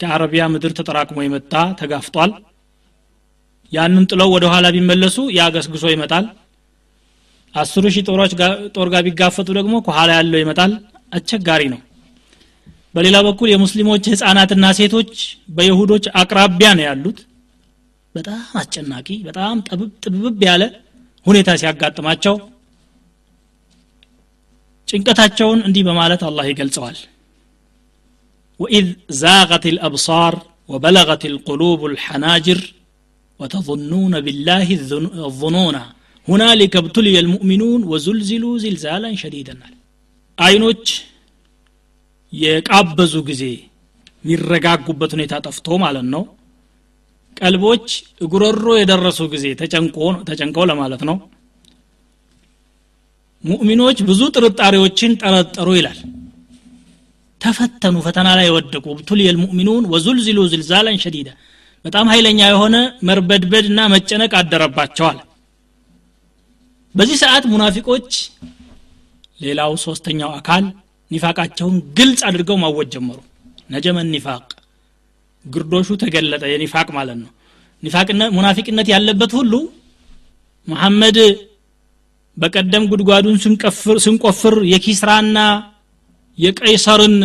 ከአረቢያ ምድር ተጠራቅሞ የመጣ ተጋፍጧል። ያንን ጥለው ወደ ኋላ ቢመለሱ ያገስግሶ ይመጣል። አስሩ ሺህ ጦር ጋር ቢጋፈጡ ደግሞ ከኋላ ያለው ይመጣል። አስቸጋሪ ነው። በሌላ በኩል የሙስሊሞች ህፃናትና ሴቶች በይሁዶች አቅራቢያ ነው ያሉት በጣም አስጨናቂ በጣም ጥብብ ያለ ሁኔታ ሲያጋጥማቸው ጭንቀታቸውን እንዲህ በማለት አላህ ይገልጸዋል وإذ زاغت الأبصار وبلغت القلوب الحناجر وتظنون بالله الظنون هنالك ابتلي المؤمنون وزلزلوا زلزالا شديدا አይኖች የቃበዙ ጊዜ የሚረጋጉበት ሁኔታ ጠፍቶ ማለት ነው ቀልቦች እጉረሮ የደረሱ ጊዜ ተጨንቀው ለማለት ነው። ሙእሚኖች ብዙ ጥርጣሬዎችን ጠረጠሩ ይላል። ተፈተኑ ፈተና ላይ የወደቁ ብቱል ልሙእሚኑን ወዙልዚሉ ዝልዛላን ሸዲዳ። በጣም ኃይለኛ የሆነ መርበድበድና መጨነቅ አደረባቸዋል በዚህ ሰዓት ሙናፊቆች ሌላው ሶስተኛው አካል ኒፋቃቸውን ግልጽ አድርገው ማወጅ ጀመሩ። ነጀመን ኒፋቅ ግርዶሹ ተገለጠ የኒፋቅ ማለት ነው። ሙናፊቅነት ያለበት ሁሉ መሐመድ በቀደም ጉድጓዱን ስንቆፍር የኪስራና የቀይሰርን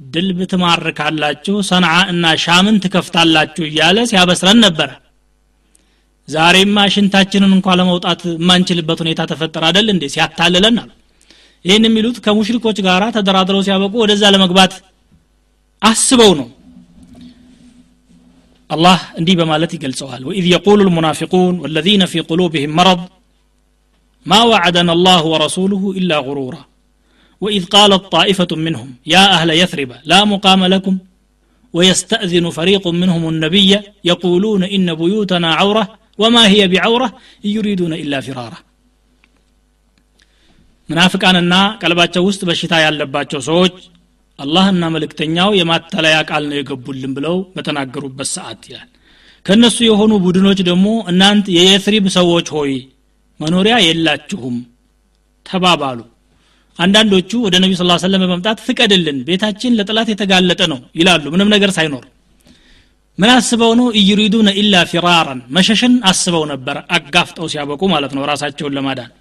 ድልብ ትማርካላችሁ ሰንዓ እና ሻምን ትከፍታላችሁ እያለ ሲያበስረን ነበረ። ዛሬማ ሽንታችንን እንኳ ለመውጣት የማንችልበት ሁኔታ ተፈጠረ አደል እንዴ? ሲያታልለን ይህን የሚሉት ከሙሽሪኮች ጋር ተደራድረው ሲያበቁ ወደዛ ለመግባት አስበው ነው። አላህ እንዲህ በማለት ይገልጸዋል። ወኢዝ የቁሉ ልሙናፊቁን ወለዚነ ፊ ቁሉብህም مرض ማ وعدنا الله ወረሱሉሁ ኢላ غرورا وإذ قالت طائفة منهم يا أهل يثرب لا مقام لكم ويستأذن فريق منهم النبي يقولون إن بيوتنا عورة وما هي بعورة يريدون إلا فرارة منافقانና قلبات ውስጥ በሽታ ያለባቸው ሰዎች አላህና መልእክተኛው የማተለያ ቃል ነው የገቡልን ብለው በተናገሩበት ሰዓት ይላል። ከእነሱ የሆኑ ቡድኖች ደግሞ እናንት የየትሪብ ሰዎች ሆይ መኖሪያ የላችሁም ተባባሉ። አንዳንዶቹ ወደ ነቢ ስ ሰለም በመምጣት ፍቀድልን ቤታችን ለጥላት የተጋለጠ ነው ይላሉ። ምንም ነገር ሳይኖር ምን አስበው ነው? እዩሪዱነ ኢላ ፊራራን መሸሽን አስበው ነበር አጋፍጠው ሲያበቁ ማለት ነው ራሳቸውን ለማዳን።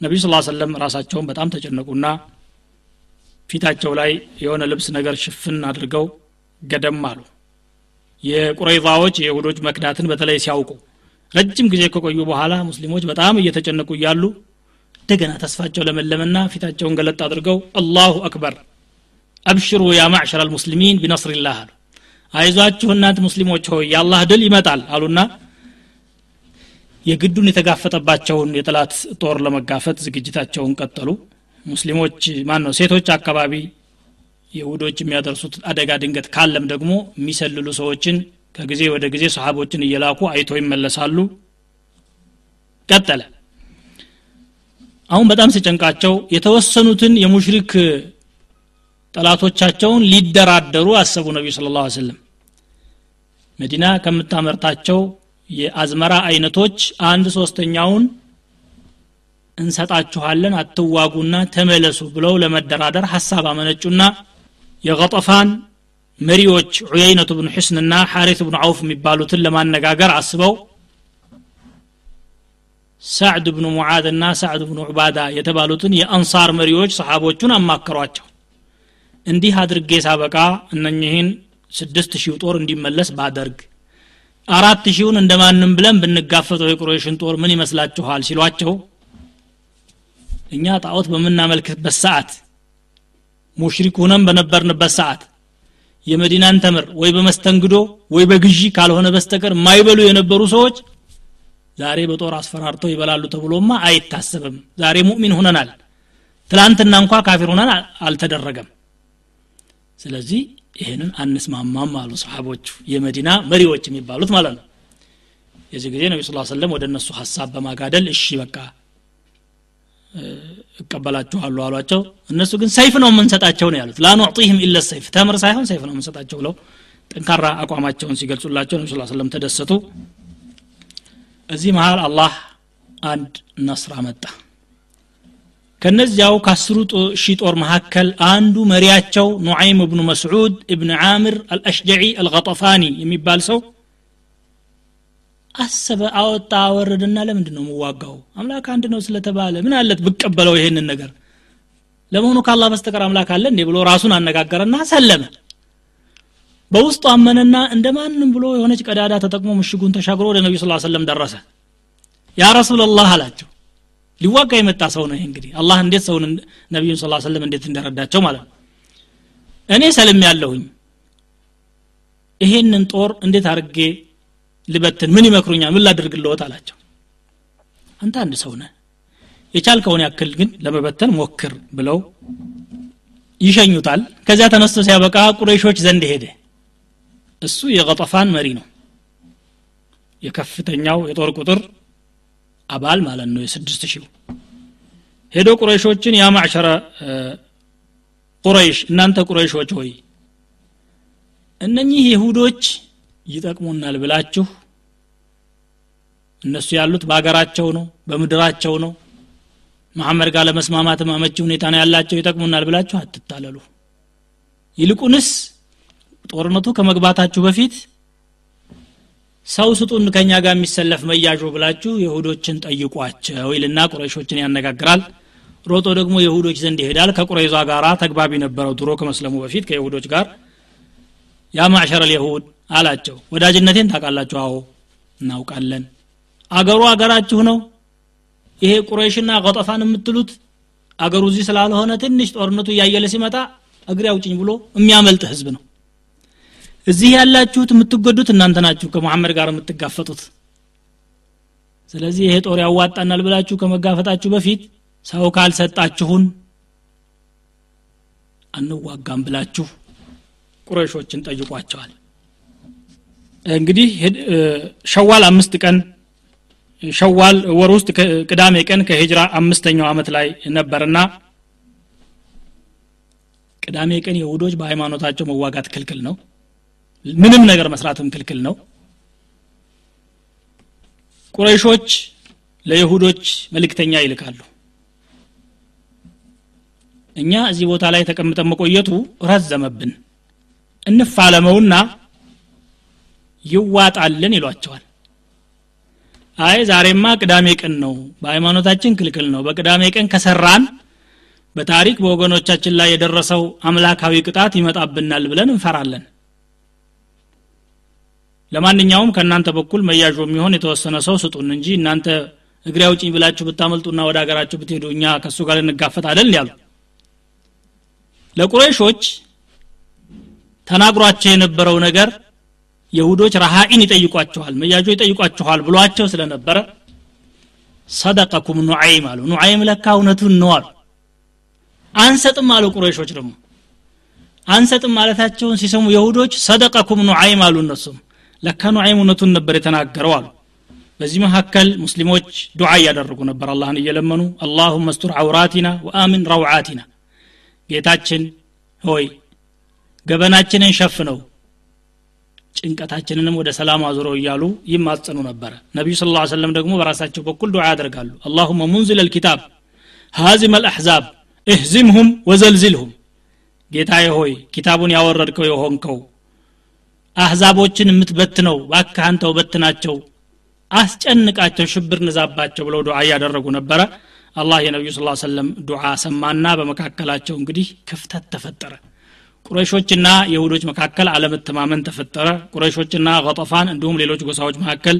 ነቢዩ ስ ሰለም ራሳቸውን በጣም ተጨነቁና ፊታቸው ላይ የሆነ ልብስ ነገር ሽፍን አድርገው ገደም አሉ። የቁረይዛዎች የይሁዶች መክዳትን በተለይ ሲያውቁ ረጅም ጊዜ ከቆዩ በኋላ ሙስሊሞች በጣም እየተጨነቁ እያሉ እንደገና ተስፋቸው ለመለመና ፊታቸውን ገለጥ አድርገው አላሁ አክበር አብሽሩ ያ ማዕሸር አልሙስሊሚን ቢነስሪላህ አሉ። አይዟችሁ እናንት ሙስሊሞች ሆይ የአላህ ድል ይመጣል አሉና የግዱን የተጋፈጠባቸውን የጥላት ጦር ለመጋፈት ዝግጅታቸውን ቀጠሉ ሙስሊሞች ማን ነው ሴቶች አካባቢ ይሁዶች የሚያደርሱት አደጋ ድንገት ካለም ደግሞ የሚሰልሉ ሰዎችን ከጊዜ ወደ ጊዜ ሰሃቦችን እየላኩ አይቶ ይመለሳሉ። ቀጠለ። አሁን በጣም ሲጨንቃቸው የተወሰኑትን የሙሽሪክ ጠላቶቻቸውን ሊደራደሩ አሰቡ ነቢዩ ስለ ላ ስለም መዲና ከምታመርታቸው የአዝመራ አይነቶች አንድ ሶስተኛውን እንሰጣችኋለን አትዋጉና ተመለሱ ብለው ለመደራደር ሀሳብ አመነጩና የቀጠፋን መሪዎች ዑየይነቱ ብኑ ሕስንና ሐሪት ብኑ አውፍ የሚባሉትን ለማነጋገር አስበው ሳዕድ ብኑ ሙዓዝ እና ሳዕድ ብኑ ዑባዳ የተባሉትን የአንሳር መሪዎች ሰሓቦቹን አማከሯቸው። እንዲህ አድርጌ ሳበቃ እነኝህን ስድስት ሺህ ጦር እንዲመለስ ባደርግ አራት ሺውን እንደማንም ብለን ብንጋፈጠው የቁረይሽን ጦር ምን ይመስላችኋል? ሲሏቸው እኛ ጣዖት በምናመልክበት ሰዓት ሙሽሪክ ሁነን በነበርንበት ሰዓት የመዲናን ተምር ወይ በመስተንግዶ ወይ በግዢ ካልሆነ በስተቀር ማይበሉ የነበሩ ሰዎች ዛሬ በጦር አስፈራርተው ይበላሉ ተብሎማ አይታሰብም። ዛሬ ሙእሚን ሁነናል ትላንትና እንኳ ካፊር ሁነን አልተደረገም። ስለዚህ ይህንን አንስማማም አሉ ሰሓቦቹ የመዲና መሪዎች የሚባሉት ማለት ነው። የዚህ ጊዜ ነቢ ስ ሰለም ወደ እነሱ ሀሳብ በማጋደል እሺ በቃ እቀበላችኋለሁ አሏቸው። እነሱ ግን ሰይፍ ነው የምንሰጣቸው ነው ያሉት። ላኑዕጢህም ኢለ ሰይፍ ተምር ሳይሆን ሰይፍ ነው የምንሰጣቸው ብለው ጠንካራ አቋማቸውን ሲገልጹላቸው ነቢ ስ ሰለም ተደሰቱ። እዚህ መሃል አላህ አንድ ነስር አመጣ ከነዚያው ከአስሩ ሺህ ጦር መካከል አንዱ መሪያቸው ኑዓይም እብኑ መስዑድ እብን ዓምር አልአሽጀዒ አልገጠፋኒ የሚባል ሰው አሰበ አወጣ አወረደና ለምንድን ነው የምዋጋው? አምላክ አንድ ነው ስለተባለ ምን አለት ብቀበለው ይሄንን ነገር? ለመሆኑ ከአላህ በስተቀር አምላክ አለ እንዴ ብሎ ራሱን አነጋገረና ሰለመ። በውስጡ አመነና እንደ ማንም ብሎ የሆነች ቀዳዳ ተጠቅሞ ምሽጉን ተሻግሮ ወደ ነቢዩ ስ ሰለም ደረሰ። ያ ረሱላላህ አላቸው ሊዋጋ የመጣ ሰው ነው ይሄ እንግዲህ። አላህ እንዴት ሰውን ነቢዩን ስ ሰለም እንዴት እንደረዳቸው ማለት ነው። እኔ ሰልም ያለሁኝ ይሄንን ጦር እንዴት አድርጌ ልበትን ምን ይመክሩኛል? ምን ላድርግልዎት አላቸው። አንተ አንድ ሰው ነህ። የቻልከውን ያክል ግን ለመበተን ሞክር ብለው ይሸኙታል። ከዚያ ተነስቶ ሲያበቃ ቁረይሾች ዘንድ ሄደ። እሱ የቀጠፋን መሪ ነው። የከፍተኛው የጦር ቁጥር አባል ማለት ነው። የስድስት ሺው ሄዶ ቁረይሾችን ያ ማዕሸረ ቁረይሽ እናንተ ቁረይሾች ሆይ እነኚህ ይሁዶች ይጠቅሙናል ብላችሁ እነሱ ያሉት በሀገራቸው ነው በምድራቸው ነው መሐመድ ጋር ለመስማማትም አመቺ ሁኔታ ነው ያላቸው ይጠቅሙናል ብላችሁ አትታለሉ። ይልቁንስ ጦርነቱ ከመግባታችሁ በፊት ሰው ስጡን ከኛ ጋር የሚሰለፍ መያዦ ብላችሁ የሁዶችን ጠይቋቸው ይልና ቁረይሾችን ያነጋግራል። ሮጦ ደግሞ የሁዶች ዘንድ ይሄዳል። ከቁረይዟ ጋራ ተግባቢ ነበረው ድሮ ከመስለሙ በፊት ከይሁዶች ጋር። ያ ማዕሸረ ልየሁድ አላቸው። ወዳጅነቴን ታውቃላችሁ? አዎ እናውቃለን። አገሩ አገራችሁ ነው። ይሄ ቁረይሽና ቀጠፋን የምትሉት አገሩ እዚህ ስላልሆነ ትንሽ ጦርነቱ እያየለ ሲመጣ እግሬ አውጭኝ ብሎ የሚያመልጥ ህዝብ ነው። እዚህ ያላችሁት የምትጎዱት እናንተ ናችሁ ከመሐመድ ጋር የምትጋፈጡት። ስለዚህ ይሄ ጦር ያዋጣናል ብላችሁ ከመጋፈጣችሁ በፊት ሰው ካልሰጣችሁን አንዋጋም ብላችሁ ቁረይሾችን ጠይቋቸዋል እንግዲህ ሸዋል አምስት ቀን ሸዋል ወር ውስጥ ቅዳሜ ቀን ከሂጅራ አምስተኛው አመት ላይ ነበርና ቅዳሜ ቀን የሁዶች በሃይማኖታቸው መዋጋት ክልክል ነው። ምንም ነገር መስራትም ክልክል ነው። ቁረይሾች ለይሁዶች መልእክተኛ ይልካሉ። እኛ እዚህ ቦታ ላይ ተቀምጠን መቆየቱ ረዘመብን። እንፋለመውና ይዋጣልን ይሏቸዋል። አይ ዛሬማ ቅዳሜ ቀን ነው በሃይማኖታችን ክልክል ነው። በቅዳሜ ቀን ከሰራን በታሪክ በወገኖቻችን ላይ የደረሰው አምላካዊ ቅጣት ይመጣብናል ብለን እንፈራለን። ለማንኛውም ከእናንተ በኩል መያዥ የሚሆን የተወሰነ ሰው ስጡን እንጂ እናንተ እግሬ አውጪኝ ብላችሁ ብታመልጡና ወደ ሀገራችሁ ብትሄዱ እኛ ከእሱ ጋር እንጋፈጣለን ያሉ። ለቁረይሾች ተናግሯቸው የነበረው ነገር የሁዶች ረሃኢን ይጠይቋቸዋል መያጆ ይጠይቋቸዋል ብሏቸው ስለነበረ ሰደቀኩም ኑዓይም አሉ። ኑዓይም ለካ እውነቱን ነው አሉ። አንሰጥም አሉ ቁረይሾች ደግሞ። አንሰጥም ማለታቸውን ሲሰሙ የሁዶች ሰደቀኩም ኑዓይም አሉ እነሱም። ለካ ኑዓይም እውነቱን ነበር የተናገረው አሉ። በዚህ መካከል ሙስሊሞች ዱዓ እያደረጉ ነበር። አላህን እየለመኑ አላሁመ ስቱር አውራቲና ወአምን ረውዓቲና። ጌታችን ሆይ ገበናችንን ሸፍነው ጭንቀታችንንም ወደ ሰላም አዙረው እያሉ ይማጸኑ ነበረ ነቢዩ ስለ ላ ሰለም ደግሞ በራሳቸው በኩል ዱዓ ያደርጋሉ። አላሁመ ሙንዝል አልኪታብ ሃዚም አልአሕዛብ እህዚምሁም ወዘልዝልሁም ጌታዬ ሆይ ኪታቡን ያወረድከው የሆንከው አሕዛቦችን የምትበትነው ባክህ አንተው በትናቸው አስጨንቃቸው ሽብር ንዛባቸው ብለው ዱዓ እያደረጉ ነበረ። አላህ የነቢዩ ስ ሰለም ዱዓ ሰማና በመካከላቸው እንግዲህ ክፍተት ተፈጠረ ቁረይሾችና የሁዶች መካከል አለመተማመን ተፈጠረ። ቁረይሾችና ቀጠፋን እንዲሁም ሌሎች ጎሳዎች መካከል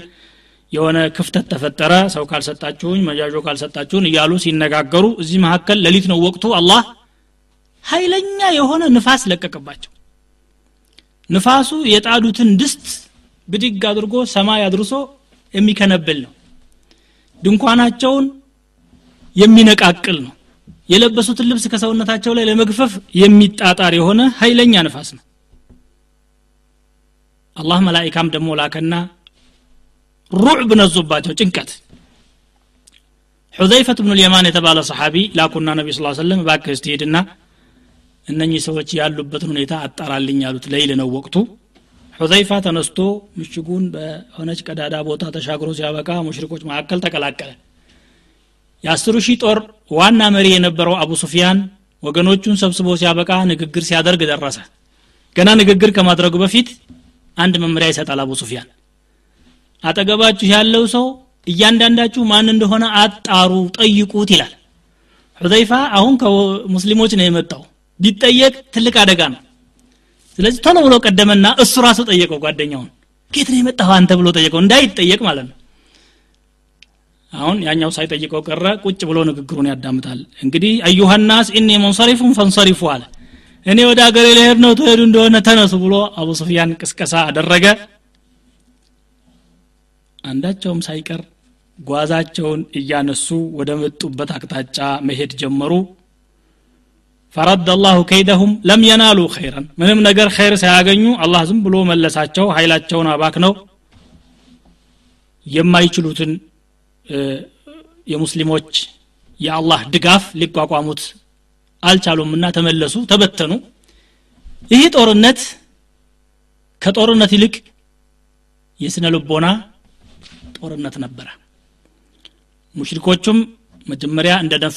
የሆነ ክፍተት ተፈጠረ። ሰው ካልሰጣችሁኝ መጃዦ ካልሰጣችሁን እያሉ ሲነጋገሩ እዚህ መካከል ሌሊት ነው ወቅቱ። አላህ ኃይለኛ የሆነ ንፋስ ለቀቀባቸው። ንፋሱ የጣዱትን ድስት ብድግ አድርጎ ሰማይ አድርሶ የሚከነብል ነው። ድንኳናቸውን የሚነቃቅል ነው የለበሱትን ልብስ ከሰውነታቸው ላይ ለመግፈፍ የሚጣጣር የሆነ ኃይለኛ ንፋስ ነው። አላህ መላኢካም ደግሞ ላከና ሩዕብ ነዞባቸው ጭንቀት። ሑዘይፈት ብኑ ልየማን የተባለ ሰሓቢ ላኩና ነቢ ስ ሰለም ባክህ እስቲ ሄድና እነኚህ ሰዎች ያሉበትን ሁኔታ አጣራልኝ ያሉት ለይል ነው ወቅቱ። ሑዘይፋ ተነስቶ ምሽጉን በሆነች ቀዳዳ ቦታ ተሻግሮ ሲያበቃ ሙሽሪኮች መካከል ተቀላቀለ የአስሩ ሺህ ጦር ዋና መሪ የነበረው አቡ ሱፊያን ወገኖቹን ሰብስቦ ሲያበቃ ንግግር ሲያደርግ ደረሰ። ገና ንግግር ከማድረጉ በፊት አንድ መመሪያ ይሰጣል አቡ ሱፊያን። አጠገባችሁ ያለው ሰው እያንዳንዳችሁ ማን እንደሆነ አጣሩ ጠይቁት ይላል። ሑዘይፋ አሁን ከሙስሊሞች ነው የመጣው። ቢጠየቅ ትልቅ አደጋ ነው። ስለዚህ ቶሎ ብሎ ቀደመና እሱ ራሱ ጠየቀው ጓደኛውን። ኬት ነው የመጣው አንተ? ብሎ ጠየቀው። እንዳይጠየቅ ማለት ነው አሁን ያኛው ሳይጠይቀው ቀረ ቁጭ ብሎ ንግግሩን ያዳምጣል። እንግዲህ አዩሃናስ ኢኒ መንሰሪፉን ፈንሰሪፉ አለ። እኔ ወደ ሀገሬ ልሄድ ነው ትሄዱ እንደሆነ ተነሱ ብሎ አቡ ሱፊያን ቅስቀሳ አደረገ። አንዳቸውም ሳይቀር ጓዛቸውን እያነሱ ወደ መጡበት አቅጣጫ መሄድ ጀመሩ። ፈረድ አላሁ ከይደሁም ለም የናሉ ኸይረን ምንም ነገር ኸይር ሳያገኙ አላህ ዝም ብሎ መለሳቸው ኃይላቸውን አባክ ነው የማይችሉትን የሙስሊሞች የአላህ ድጋፍ ሊቋቋሙት አልቻሉምና ተመለሱ ተበተኑ። ይህ ጦርነት ከጦርነት ይልቅ የስነ ልቦና ጦርነት ነበረ። ሙሽሪኮቹም መጀመሪያ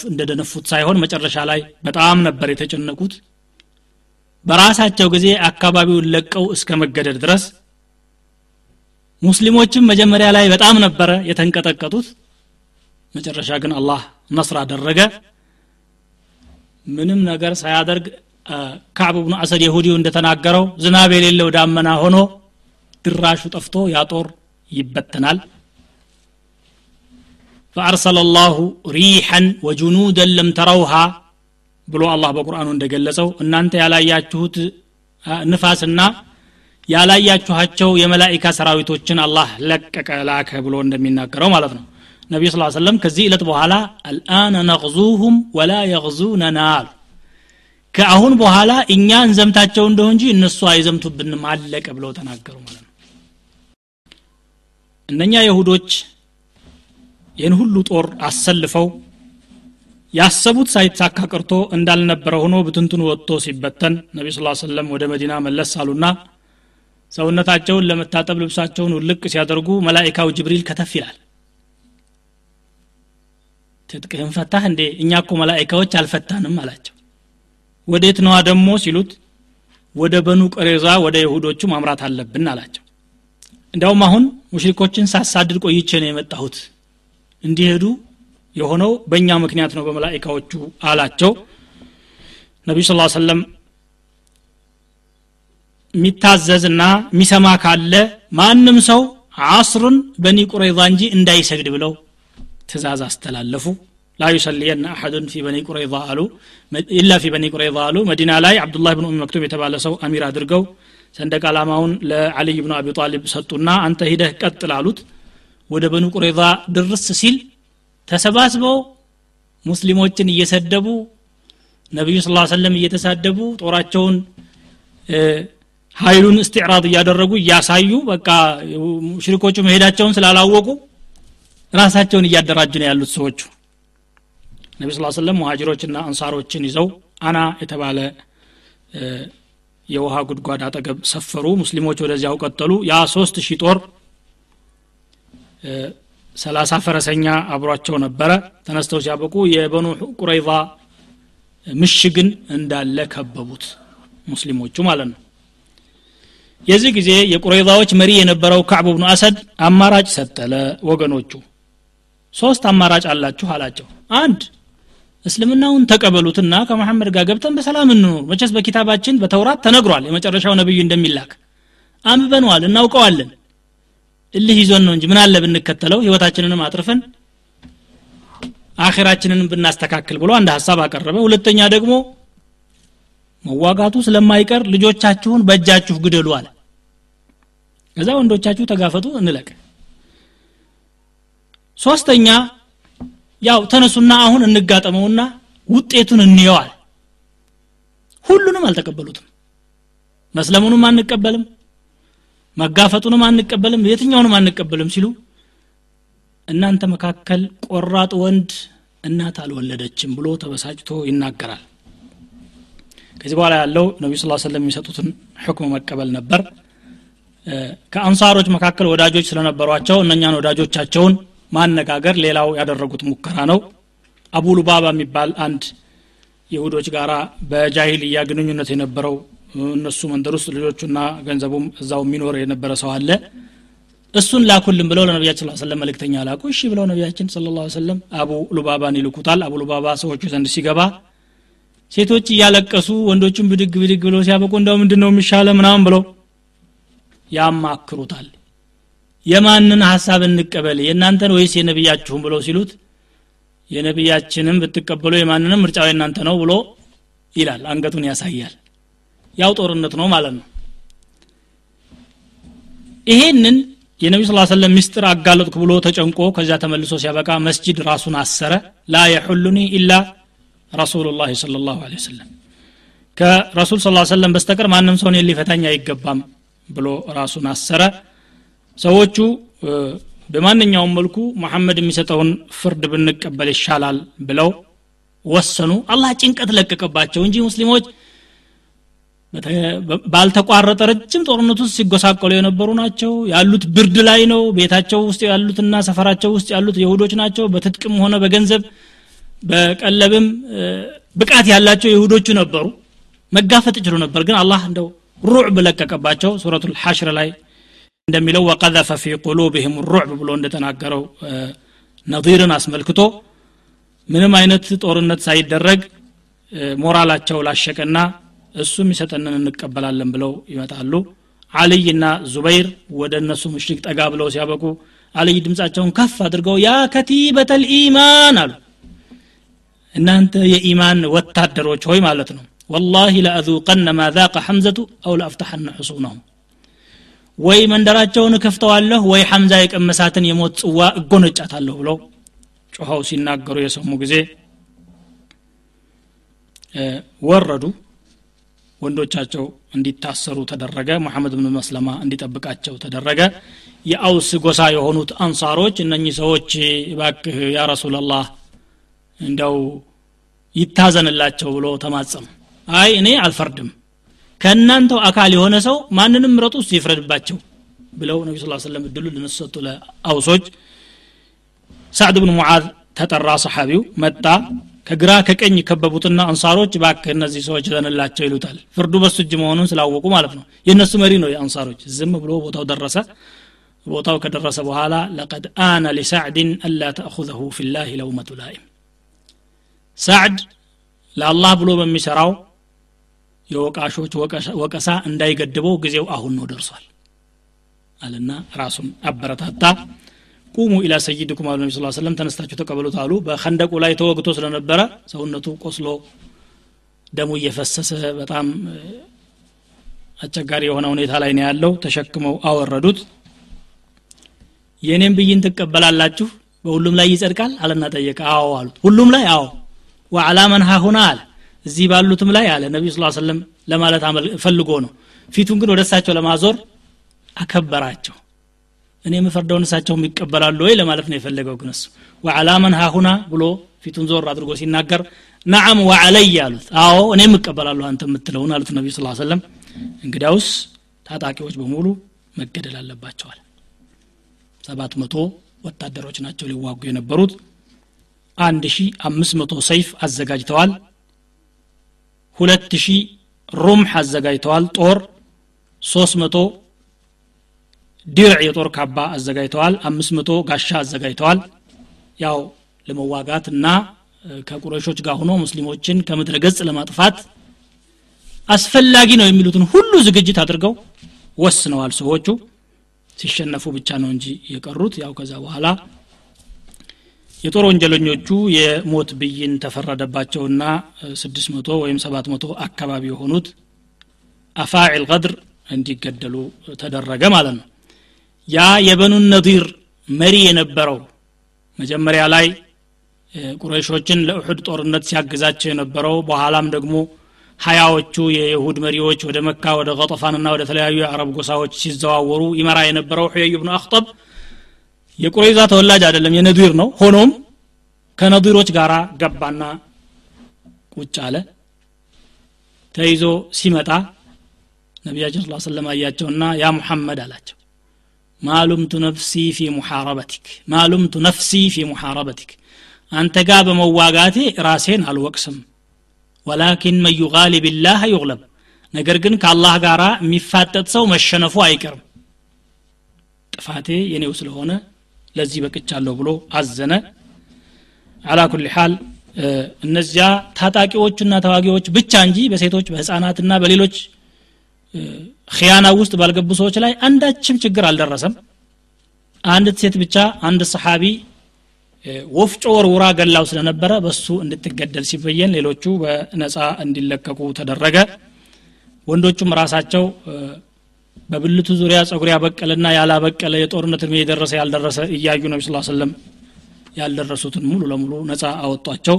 እንደደነፉት ሳይሆን መጨረሻ ላይ በጣም ነበር የተጨነቁት። በራሳቸው ጊዜ አካባቢውን ለቀው እስከ መገደድ ድረስ ሙስሊሞችም መጀመሪያ ላይ በጣም ነበረ የተንቀጠቀጡት መጨረሻ ግን አላህ ነስር አደረገ ምንም ነገር ሳያደርግ ካዕብ ብኑ አሰድ የሁዲው እንደተናገረው ዝናብ የሌለው ዳመና ሆኖ ድራሹ ጠፍቶ ያ ጦር ይበተናል فأرسل الله ريحا وجنودا لم تروها ብሎ አላህ በቁርአኑ እንደገለጸው እናንተ ያላያችሁት ንፋስና ያላያችኋቸው የመላኢካ ሰራዊቶችን አላህ ለቀቀ ላከ ብሎ እንደሚናገረው ማለት ነው። ነቢዩ ስ ሰለም ከዚህ ዕለት በኋላ አልአነ ነغዙሁም ወላ የغዙነና አሉ። ከአሁን በኋላ እኛ እንዘምታቸው እንደሁ እንጂ እነሱ አይዘምቱብንም አለቀ ብለው ተናገሩ ማለት ነው። እነኛ የሁዶች ይህን ሁሉ ጦር አሰልፈው ያሰቡት ሳይሳካ ቀርቶ እንዳልነበረ ሆኖ ብትንቱን ወጥቶ ሲበተን ነቢ ስ ሰለም ወደ መዲና መለስ አሉና ሰውነታቸውን ለመታጠብ ልብሳቸውን ውልቅ ሲያደርጉ መላይካው ጅብሪል ከተፍ ይላል። ትጥቅህን ፈታህ እንዴ? እኛ እኮ መላይካዎች አልፈታንም አላቸው። ወዴት ነዋ ደሞ ሲሉት ወደ በኑ ቀሬዛ ወደ ይሁዶቹ ማምራት አለብን አላቸው። እንዲያውም አሁን ሙሽሪኮችን ሳሳድድ ቆይቼ ነው የመጣሁት። እንዲሄዱ የሆነው በእኛ ምክንያት ነው በመላይካዎቹ አላቸው። ነቢዩ ስ ሰለም የሚታዘዝና የሚሰማ ካለ ማንም ሰው አስርን በኒ ቁረይዛ እንጂ እንዳይሰግድ ብለው ትእዛዝ አስተላለፉ። ላ ዩሰልየና አሐዱን ፊ በኒ ቁረይዛ አሉ። ኢላ ፊ በኒ ቁረይዛ አሉ። መዲና ላይ አብዱላህ ብን ኡሚ መክቱም የተባለ ሰው አሚር አድርገው ሰንደቅ ዓላማውን ለአልይ ብኑ አቢ ጣሊብ ሰጡና አንተ ሂደህ ቀጥል አሉት። ወደ በኑ ቁረይዛ ድርስ ሲል ተሰባስበው ሙስሊሞችን እየሰደቡ ነቢዩ ስ ሰለም እየተሳደቡ ጦራቸውን ኃይሉን እስትዕራድ እያደረጉ እያሳዩ በቃ ሽሪኮቹ መሄዳቸውን ስላላወቁ ራሳቸውን እያደራጁ ነው ያሉት ሰዎቹ። ነቢ ስ ሰለም ሙሃጅሮችና አንሳሮችን ይዘው አና የተባለ የውሃ ጉድጓድ አጠገብ ሰፈሩ። ሙስሊሞች ወደዚያው ቀጠሉ። ያ ሶስት ሺህ ጦር ሰላሳ ፈረሰኛ አብሯቸው ነበረ። ተነስተው ሲያበቁ የበኑ ቁረይዛ ምሽግን እንዳለ ከበቡት ሙስሊሞቹ ማለት ነው የዚህ ጊዜ የቁረይዛዎች መሪ የነበረው ካዕብ ብኑ አሰድ አማራጭ ሰጠ ለወገኖቹ ሶስት አማራጭ አላችሁ አላቸው። አንድ እስልምናውን ተቀበሉትና ከመሐመድ ጋር ገብተን በሰላም እንኖር መቸስ በኪታባችን በተውራት ተነግሯል የመጨረሻው ነብዩ እንደሚላክ። አንብበነዋል እናውቀዋለን። እልህ ይዞን ነው እንጂ ምን አለ ብንከተለው ህይወታችንንም አጥርፈን አኼራችንንም ብናስተካክል ብሎ አንድ ሀሳብ አቀረበ። ሁለተኛ ደግሞ መዋጋቱ ስለማይቀር ልጆቻችሁን በእጃችሁ ግደሉ አለ። ከዛ ወንዶቻችሁ ተጋፈጡ እንለቅ። ሶስተኛ ያው ተነሱና አሁን እንጋጠመውና ውጤቱን እንየዋል ሁሉንም አልተቀበሉትም። መስለሙንም አንቀበልም መጋፈጡንም አንቀበልም የትኛውንም አንቀበልም ሲሉ እናንተ መካከል ቆራጥ ወንድ እናት አልወለደችም ብሎ ተበሳጭቶ ይናገራል ከዚህ በኋላ ያለው ነቢ ስ ሰለም የሚሰጡትን ሕክም መቀበል ነበር። ከአንሳሮች መካከል ወዳጆች ስለነበሯቸው እነኛን ወዳጆቻቸውን ማነጋገር ሌላው ያደረጉት ሙከራ ነው። አቡ ሉባባ የሚባል አንድ የሁዶች ጋራ በጃሂልያ ግንኙነት የነበረው እነሱ መንደር ውስጥ ልጆቹና ገንዘቡም እዛው የሚኖር የነበረ ሰው አለ። እሱን ላኩልን ብለው ለነቢያችን ስ ሰለም መልእክተኛ ላኩ። እሺ ብለው ነቢያችን ስለ ላ ሰለም አቡ ሉባባን ይልኩታል። አቡ ሉባባ ሰዎቹ ዘንድ ሲገባ ሴቶች እያለቀሱ ወንዶችን ብድግ ብድግ ብለው ሲያበቁ እንደው ምንድን ነው የሚሻለ ምናምን ብለው ያማክሩታል። የማንን ሀሳብ እንቀበል? የእናንተን ወይስ የነቢያችሁን ብለው ሲሉት የነቢያችንም ብትቀበሉ የማንንም ምርጫው የእናንተ ነው ብሎ ይላል። አንገቱን ያሳያል። ያው ጦርነት ነው ማለት ነው። ይሄንን የነቢ ስ ሰለም ሚስጥር አጋለጥኩ ብሎ ተጨንቆ ከዚያ ተመልሶ ሲያበቃ መስጅድ ራሱን አሰረ። ላ የሑሉኒ ኢላ ረሱሉ ላህ ለ ላሁ ወሰለም። ከረሱል ስ ሰለም በስተቀር ማንም ሰውን ሊፈታኝ አይገባም ብሎ ራሱን አሰረ። ሰዎቹ በማንኛውም መልኩ መሐመድ የሚሰጠውን ፍርድ ብንቀበል ይሻላል ብለው ወሰኑ። አላህ ጭንቀት ለቀቀባቸው እንጂ ሙስሊሞች ባልተቋረጠ ረጅም ጦርነት ውስጥ ሲጎሳቀሉ የነበሩ ናቸው። ያሉት ብርድ ላይ ነው። ቤታቸው ውስጥ ያሉትና ሰፈራቸው ውስጥ ያሉት የሁዶች ናቸው። በትጥቅም ሆነ በገንዘብ በቀለብም ብቃት ያላቸው የሁዶቹ ነበሩ። መጋፈጥ ይችሉ ነበር ግን አላህ እንደው ሩዕብ ለቀቀባቸው ሱረቱ ልሐሽር ላይ እንደሚለው ወቀዘፈ ፊ ቁሉብህም ሩዕብ ብሎ እንደተናገረው ነዚርን አስመልክቶ ምንም አይነት ጦርነት ሳይደረግ ሞራላቸው ላሸቀና እሱ የሚሰጠንን እንቀበላለን ብለው ይመጣሉ። አልይና ዙበይር ወደ እነሱ ምሽግ ጠጋ ብለው ሲያበቁ አልይ ድምፃቸውን ከፍ አድርገው ያ ከቲበት ልኢማን አሉ እናንተ የኢማን ወታደሮች ሆይ ማለት ነው። ወላሂ ለአዙቀነ ማዛቀ ሐምዘቱ አው ለአፍታሐነ ሑሱነሁ። ወይ መንደራቸውን ከፍተዋለሁ ወይ ሐምዛ የቀመሳትን የሞት ጽዋ እጎነጫታለሁ ብለው ጮኸው ሲናገሩ የሰሙ ጊዜ ወረዱ። ወንዶቻቸው እንዲታሰሩ ተደረገ። ሙሐመድ ብን መስለማ እንዲጠብቃቸው ተደረገ። የአውስ ጎሳ የሆኑት አንሳሮች እነኚህ ሰዎች ባክህ ያ ረሱላላህ እንደው ይታዘንላቸው ብሎ ተማጸኑ። አይ እኔ አልፈርድም። ከእናንተው አካል የሆነ ሰው ማንንም ምረጡ እሱ ይፍረድባቸው ብለው ነቢ ስ ሰለም እድሉ ልነሱ ሰጡ ለአውሶች። ሳዕድ ብን ሙዓዝ ተጠራ ሰሓቢው መጣ ከግራ ከቀኝ ከበቡትና አንሳሮች ባክህ እነዚህ ሰዎች ዘንላቸው ይሉታል። ፍርዱ በሱ እጅ መሆኑን ስላወቁ ማለት ነው። የእነሱ መሪ ነው የአንሳሮች። ዝም ብሎ ቦታው ደረሰ። ቦታው ከደረሰ በኋላ ለቀድ አነ ሊሳዕድን አላ ተእኹዘሁ ፊላህ ለውመቱ ላኢም ሳዕድ ለአላህ ብሎ በሚሰራው የወቃሾች ወቀሳ እንዳይገድበው ጊዜው አሁን ነው ደርሷል አለና ራሱን አበረታታ። ቁሙ ኢላ ሰይድኩም አሉ ነቢ ስ ሰለም ተነስታችሁ ተቀበሉት አሉ። በከንደቁ ላይ ተወግቶ ስለነበረ ሰውነቱ ቆስሎ ደሙ እየፈሰሰ በጣም አስቸጋሪ የሆነ ሁኔታ ላይ ነው ያለው። ተሸክመው አወረዱት። የእኔም ብይን ትቀበላላችሁ? በሁሉም ላይ ይጸድቃል አለና ጠየቀ። አዎ አሉት። ሁሉም ላይ? አዎ ወዓላ መን ሀሁና አለ። እዚህ ባሉትም ላይ አለ። ነቢዩ ስ ሰለም ለማለት ፈልጎ ነው። ፊቱን ግን ወደ እሳቸው ለማዞር አከበራቸው። እኔ የምፈርደውን እሳቸውም ይቀበላሉ ወይ ለማለት ነው የፈለገው ግን እሱ። ወዓላ መን ሀሁና ብሎ ፊቱን ዞር አድርጎ ሲናገር ነዓም ወዓለይ አሉት። አዎ እኔም እቀበላለሁ አንተ የምትለውን አሉት ነቢዩ ስ ሰለም እንግዲያውስ ታጣቂዎች በሙሉ መገደል አለባቸዋል። ሰባት መቶ ወታደሮች ናቸው ሊዋጉ የነበሩት አንድ ሺ አምስት መቶ ሰይፍ አዘጋጅተዋል። ሁለት ሺ ሩምሕ አዘጋጅተዋል። ጦር ሶስት መቶ ድርዕ የጦር ካባ አዘጋጅተዋል። አምስት መቶ ጋሻ አዘጋጅተዋል። ያው ለመዋጋት እና ከቁረሾች ጋር ሆኖ ሙስሊሞችን ከምድረ ገጽ ለማጥፋት አስፈላጊ ነው የሚሉትን ሁሉ ዝግጅት አድርገው ወስነዋል። ሰዎቹ ሲሸነፉ ብቻ ነው እንጂ የቀሩት። ያው ከዛ በኋላ የጦር ወንጀለኞቹ የሞት ብይን ተፈረደባቸውና ስድስት መቶ ወይም ሰባት መቶ አካባቢ የሆኑት አፋዒል ቀድር እንዲገደሉ ተደረገ ማለት ነው። ያ የበኑ ነዲር መሪ የነበረው መጀመሪያ ላይ ቁረይሾችን ለኡሑድ ጦርነት ሲያግዛቸው የነበረው በኋላም ደግሞ ሀያዎቹ የይሁድ መሪዎች ወደ መካ ወደ ቀጠፋንና ወደ ተለያዩ የአረብ ጎሳዎች ሲዘዋወሩ ይመራ የነበረው ሑየይ ብኑ አክጠብ የቁረይዛ ተወላጅ አይደለም የነዲር ነው። ሆኖም ከነዲሮች ጋር ገባና ቁጭ አለ። ተይዞ ሲመጣ ነቢያችን ስ ሰለም አያቸውና ያ ሙሐመድ አላቸው ማሉምቱ ነፍሲ ፊ ሙሐረበቲክ ማሉምቱ ነፍሲ ፊ ሙሐረበቲክ አንተ ጋር በመዋጋቴ ራሴን አልወቅስም ወላኪን መን ዩጋሊብ ላህ ዩግለብ ነገር ግን ከአላህ ጋር የሚፋጠጥ ሰው መሸነፉ አይቀርም። ጥፋቴ የኔው ስለሆነ ለዚህ በቅቻለሁ ብሎ አዘነ። አላ ኩል ሓል እነዚያ ታጣቂዎቹና ተዋጊዎች ብቻ እንጂ በሴቶች በህፃናትና በሌሎች ኪያና ውስጥ ባልገቡ ሰዎች ላይ አንዳችም ችግር አልደረሰም። አንዲት ሴት ብቻ አንድ ሰሓቢ ወፍጮ ወርውራ ገላው ስለነበረ በሱ እንድትገደል ሲበየን ሌሎቹ በነፃ እንዲለቀቁ ተደረገ። ወንዶቹም ራሳቸው በብልቱ ዙሪያ ጸጉር ያበቀለና ያላበቀለ የጦርነት እድሜ የደረሰ ያልደረሰ እያዩ ነቢ ስ ሰለም ያልደረሱትን ሙሉ ለሙሉ ነፃ አወጧቸው።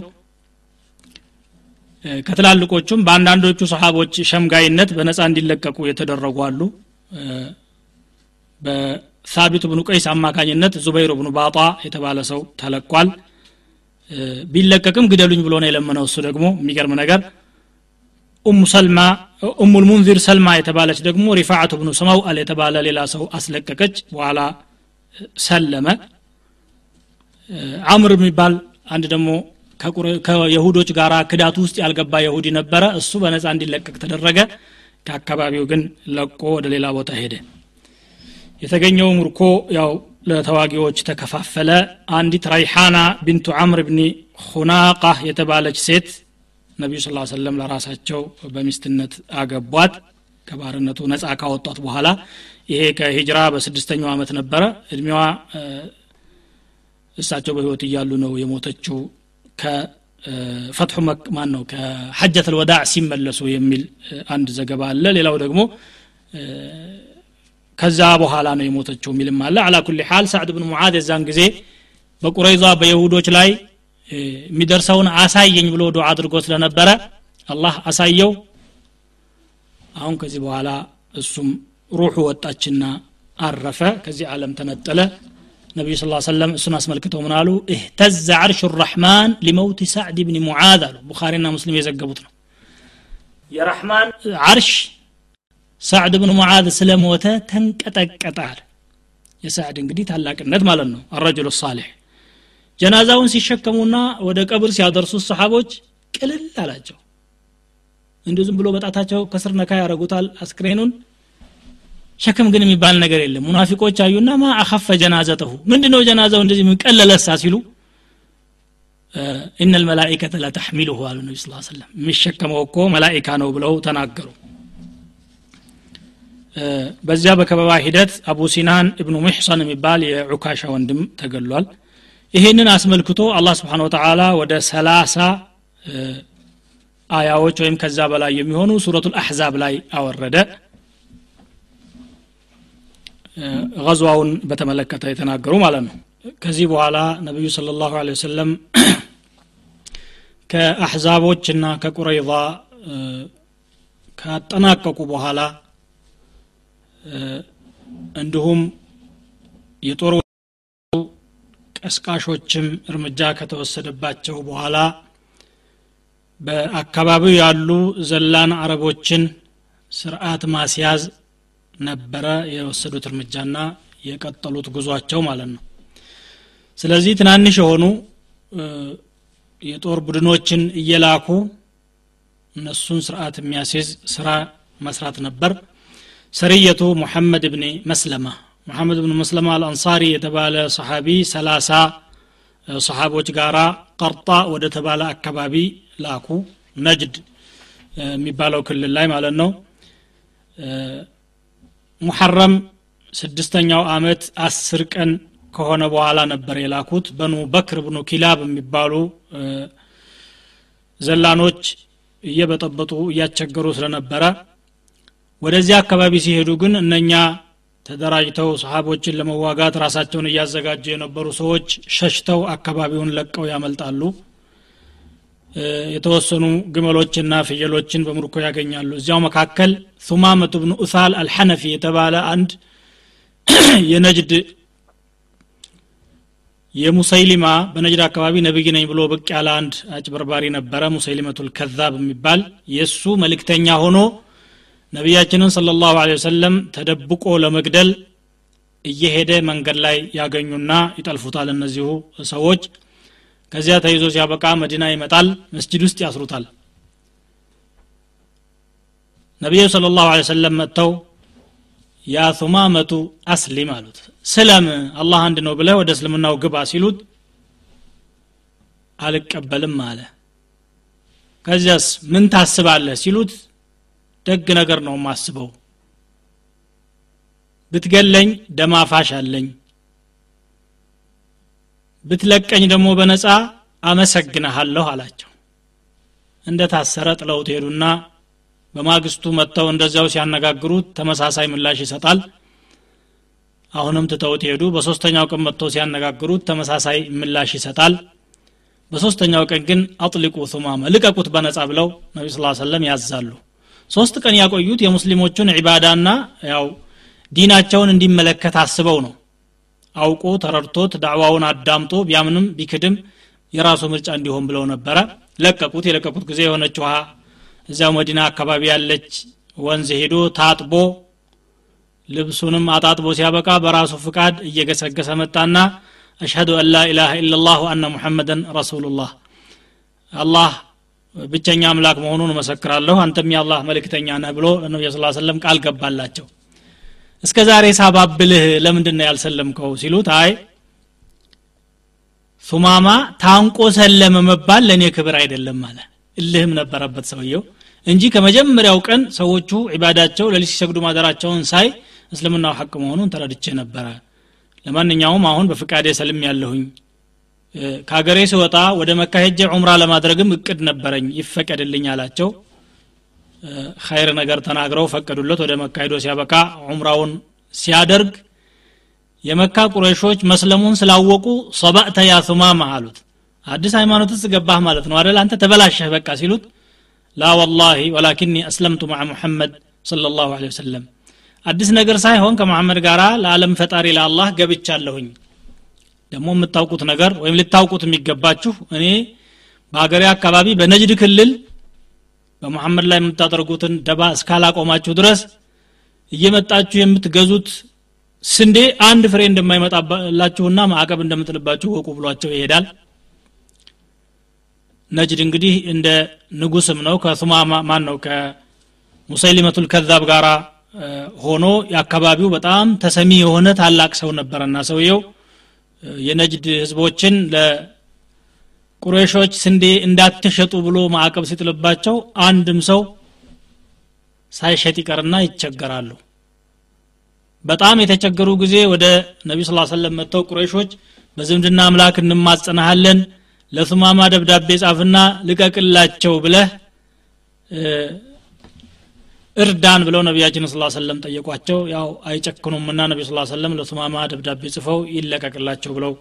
ከትላልቆቹም በአንዳንዶቹ ሰሃቦች ሸምጋይነት በነፃ እንዲለቀቁ የተደረጉ አሉ። በሳቢት ብኑ ቀይስ አማካኝነት ዙበይር ብኑ ባጣ የተባለ ሰው ተለቋል። ቢለቀቅም ግደሉኝ ብሎ ነው የለመነው። እሱ ደግሞ የሚገርም ነገር ኡሙ ሰልማ ኡሙ ልሙንዚር ሰልማ የተባለች ደግሞ ሪፋዓቱ ብኑ ሰመውአል የተባለ ሌላ ሰው አስለቀቀች። በኋላ ሰለመ። አምር የሚባል አንድ ደግሞ ከየሁዶች ጋር ክዳቱ ውስጥ ያልገባ የሁዲ ነበረ። እሱ በነፃ እንዲለቀቅ ተደረገ። ከአካባቢው ግን ለቆ ወደ ሌላ ቦታ ሄደ። የተገኘው ምርኮ ያው ለተዋጊዎች ተከፋፈለ። አንዲት ራይሓና ቢንቱ አምር ብኒ ሁናቃ የተባለች ሴት ነቢዩ ስ ሰለም ለራሳቸው በሚስትነት አገቧት ከባርነቱ ነፃ ካወጧት በኋላ ይሄ ከሂጅራ በስድስተኛው ዓመት ነበረ። እድሜዋ እሳቸው በህይወት እያሉ ነው የሞተችው። ከፈትሑ ማን ነው ከሐጀት ልወዳዕ ሲመለሱ የሚል አንድ ዘገባ አለ። ሌላው ደግሞ ከዛ በኋላ ነው የሞተችው የሚልም አለ። አላ ኩል ሓል ሳዕድ ብን ሙዓዝ የዛን ጊዜ በቁረይዛ በይሁዶች ላይ የሚደርሰውን አሳየኝ ብሎ ዱዓ አድርጎ ስለነበረ አላህ አሳየው። አሁን ከዚህ በኋላ እሱም ሩሑ ወጣችና አረፈ። ከዚህ ዓለም ተነጠለ። ነቢዩ ስ ሰለም እሱን አስመልክተው ምን አሉ? እህተዘ ዓርሽ ራሕማን ሊመውት ሳዕድ ብን ሙዓዝ አሉ። ቡኻሪና ሙስሊም የዘገቡት ነው። የራሕማን ዓርሽ ሳዕድ ብን ሙዓዝ ስለሞተ ተንቀጠቀጠ አለ። የሳዕድ እንግዲህ ታላቅነት ማለት ነው። አረጅሉ ሳሌሕ ጀናዛውን ሲሸከሙና ወደ ቀብር ሲያደርሱት ሰሓቦች ቅልል አላቸው። እንዲሁ ዝም ብሎ በጣታቸው ከስር ነካ ያደረጉታል አስክሬኑን። ሸክም ግን የሚባል ነገር የለም። ሙናፊቆች አዩና ማ አኸፈ ጀናዘተሁ። ምንድነው ጀናዛው እንደዚህ ቀለለሳ ሲሉ? ኢነ ልመላኢከተ ለተሕሚሉሁ አሉ ነቢ ስ ሰለም የሚሸከመው እኮ መላኢካ ነው ብለው ተናገሩ። በዚያ በከበባ ሂደት አቡ ሲናን እብኑ ሙሕሰን የሚባል የዑካሻ ወንድም ተገሏል ይህንን አስመልክቶ አላህ ስብሓን ወተላ ወደ ሰላሳ አያዎች ወይም ከዛ በላይ የሚሆኑ ሱረቱ ልአሕዛብ ላይ አወረደ። ገዝዋውን በተመለከተ የተናገሩ ማለት ነው። ከዚህ በኋላ ነቢዩ ስለ ላሁ ለ ወሰለም ከአሕዛቦችና ከቁረይዛ ካጠናቀቁ በኋላ እንዲሁም የጦር ቀስቃሾችም እርምጃ ከተወሰደባቸው በኋላ በአካባቢው ያሉ ዘላን አረቦችን ስርዓት ማስያዝ ነበረ የወሰዱት እርምጃና የቀጠሉት ጉዟቸው ማለት ነው። ስለዚህ ትናንሽ የሆኑ የጦር ቡድኖችን እየላኩ እነሱን ስርዓት የሚያስይዝ ስራ መስራት ነበር። ሰርየቱ ሙሐመድ ብኒ መስለማ ሙሐመድ ብን መስለማ አልአንሳሪ የተባለ ሰሓቢ ሰላሳ ሰሓቦች ጋራ ቀርጣ ወደ ተባለ አካባቢ ላኩ። ነጅድ የሚባለው ክልል ላይ ማለት ነው። ሙሐረም ስድስተኛው አመት አስር ቀን ከሆነ በኋላ ነበር የላኩት። በኑ በክር ብኑ ኪላብ የሚባሉ ዘላኖች እየበጠበጡ እያስቸገሩ ስለነበረ ወደዚያ አካባቢ ሲሄዱ ግን እነኛ ተደራጅተው ሰሃቦችን ለመዋጋት ራሳቸውን እያዘጋጁ የነበሩ ሰዎች ሸሽተው አካባቢውን ለቀው ያመልጣሉ። የተወሰኑ ግመሎችና ፍየሎችን በምርኮ ያገኛሉ። እዚያው መካከል ሱማመቱ ብኑ ኡሳል አልሐነፊ የተባለ አንድ የነጅድ የሙሰይሊማ በነጅድ አካባቢ ነቢይ ነኝ ብሎ ብቅ ያለ አንድ አጭበርባሪ ነበረ። ሙሰይሊመቱል ከዛብ የሚባል የእሱ መልእክተኛ ሆኖ ነቢያችንን ስለ ላሁ ወሰለም ተደብቆ ለመግደል እየሄደ መንገድ ላይ ያገኙና ይጠልፉታል እነዚሁ ሰዎች። ከዚያ ተይዞ ሲያበቃ መዲና ይመጣል መስጅድ ውስጥ ያስሩታል። ነቢዩ ስለ ላሁ ሰለም መጥተው ያ ቱማመቱ አስሊም አሉት። ስለም አላህ አንድ ነው ብለህ ወደ እስልምናው ግባ ሲሉት አልቀበልም አለ። ከዚያስ ምን ታስባለህ ሲሉት ደግ ነገር ነው የማስበው። ብትገለኝ ደማፋሽ አለኝ። ብትለቀኝ ደግሞ በነፃ አመሰግንሃለሁ አላቸው። እንደ ታሰረ ጥለውት ሄዱና በማግስቱ መጥተው እንደዚያው ሲያነጋግሩት ተመሳሳይ ምላሽ ይሰጣል። አሁንም ትተውት ሄዱ። በሶስተኛው ቀን መጥተው ሲያነጋግሩት ተመሳሳይ ምላሽ ይሰጣል። በሶስተኛው ቀን ግን አጥሊቁ ሱማመ ልቀቁት በነጻ ብለው ነቢ ስ ሰለም ያዛሉ ሶስት ቀን ያቆዩት የሙስሊሞቹን ዒባዳና ያው ዲናቸውን እንዲመለከት አስበው ነው። አውቆ ተረድቶት ዳዕዋውን አዳምጦ ቢያምንም ቢክድም የራሱ ምርጫ እንዲሆን ብለው ነበረ። ለቀቁት። የለቀቁት ጊዜ የሆነች ውሃ እዚያው መዲና አካባቢ ያለች ወንዝ ሄዶ ታጥቦ ልብሱንም አጣጥቦ ሲያበቃ በራሱ ፍቃድ እየገሰገሰ መጣና አሽሀዱ አን ላ ኢላሃ ኢላላህ ወአነ ሙሐመደን ረሱሉላህ። አላህ ብቸኛ አምላክ መሆኑን እመሰክራለሁ። አንተም የአላህ መልእክተኛ ነህ ብሎ ነቢ ስ ሰለም ቃል ገባላቸው። እስከ ዛሬ ሳባብልህ ለምንድን ነው ያልሰለምከው ሲሉት አይ ሱማማ ታንቆ ሰለመ መባል ለእኔ ክብር አይደለም አለ። እልህም ነበረበት ሰውየው እንጂ ከመጀመሪያው ቀን ሰዎቹ ዒባዳቸው ለሊት ሲሰግዱ ማደራቸውን ሳይ እስልምናው ሐቅ መሆኑን ተረድቼ ነበረ። ለማንኛውም አሁን በፍቃዴ ሰልም ያለሁኝ ከሀገሬ ስወጣ ወደ መካ ሄጄ ዑምራ ለማድረግም እቅድ ነበረኝ። ይፈቀድልኝ አላቸው። ኸይር ነገር ተናግረው ፈቀዱለት። ወደ መካ ሄዶ ሲያበቃ ዑምራውን ሲያደርግ የመካ ቁረሾች መስለሙን ስላወቁ ሶባእተ ያ አሉት። አዲስ ሃይማኖት ውስጥ ገባህ ማለት ነው አደል አንተ ተበላሸህ በቃ ሲሉት ላ ወላሂ ወላኪኒ አስለምቱ ማዕ ሙሐመድ صለ ላሁ ወሰለም። አዲስ ነገር ሳይሆን ከመሐመድ ጋር ለዓለም ፈጣሪ ለአላህ ገብቻለሁኝ። ደግሞ የምታውቁት ነገር ወይም ልታውቁት የሚገባችሁ እኔ በሀገሬ አካባቢ በነጅድ ክልል በመሐመድ ላይ የምታደርጉትን ደባ እስካላቆማችሁ ድረስ እየመጣችሁ የምትገዙት ስንዴ አንድ ፍሬ እንደማይመጣላችሁና ማዕቀብ እንደምጥልባችሁ ወቁ ብሏቸው ይሄዳል። ነጅድ እንግዲህ እንደ ንጉስም ነው። ከሱማማ ማን ነው? ከሙሰይሊመቱል ከዛብ ጋራ ሆኖ የአካባቢው በጣም ተሰሚ የሆነ ታላቅ ሰው ነበረና ሰውየው የነጅድ ህዝቦችን ለቁሬሾች ስንዴ እንዳትሸጡ ብሎ ማዕቀብ ሲጥልባቸው አንድም ሰው ሳይሸጥ ይቀርና ይቸገራሉ። በጣም የተቸገሩ ጊዜ ወደ ነቢ ስ ሰለም መጥተው ቁረይሾች በዝምድና አምላክ እንማጸናሃለን ለሱማማ ደብዳቤ ጻፍና ልቀቅላቸው ብለህ እርዳን ብለው ነቢያችን ስ ሰለም ጠየቋቸው። ያው አይጨክኑምና ነቢ ስ ሰለም ለሱማማ ደብዳቤ ጽፈው ይለቀቅላቸው ብለው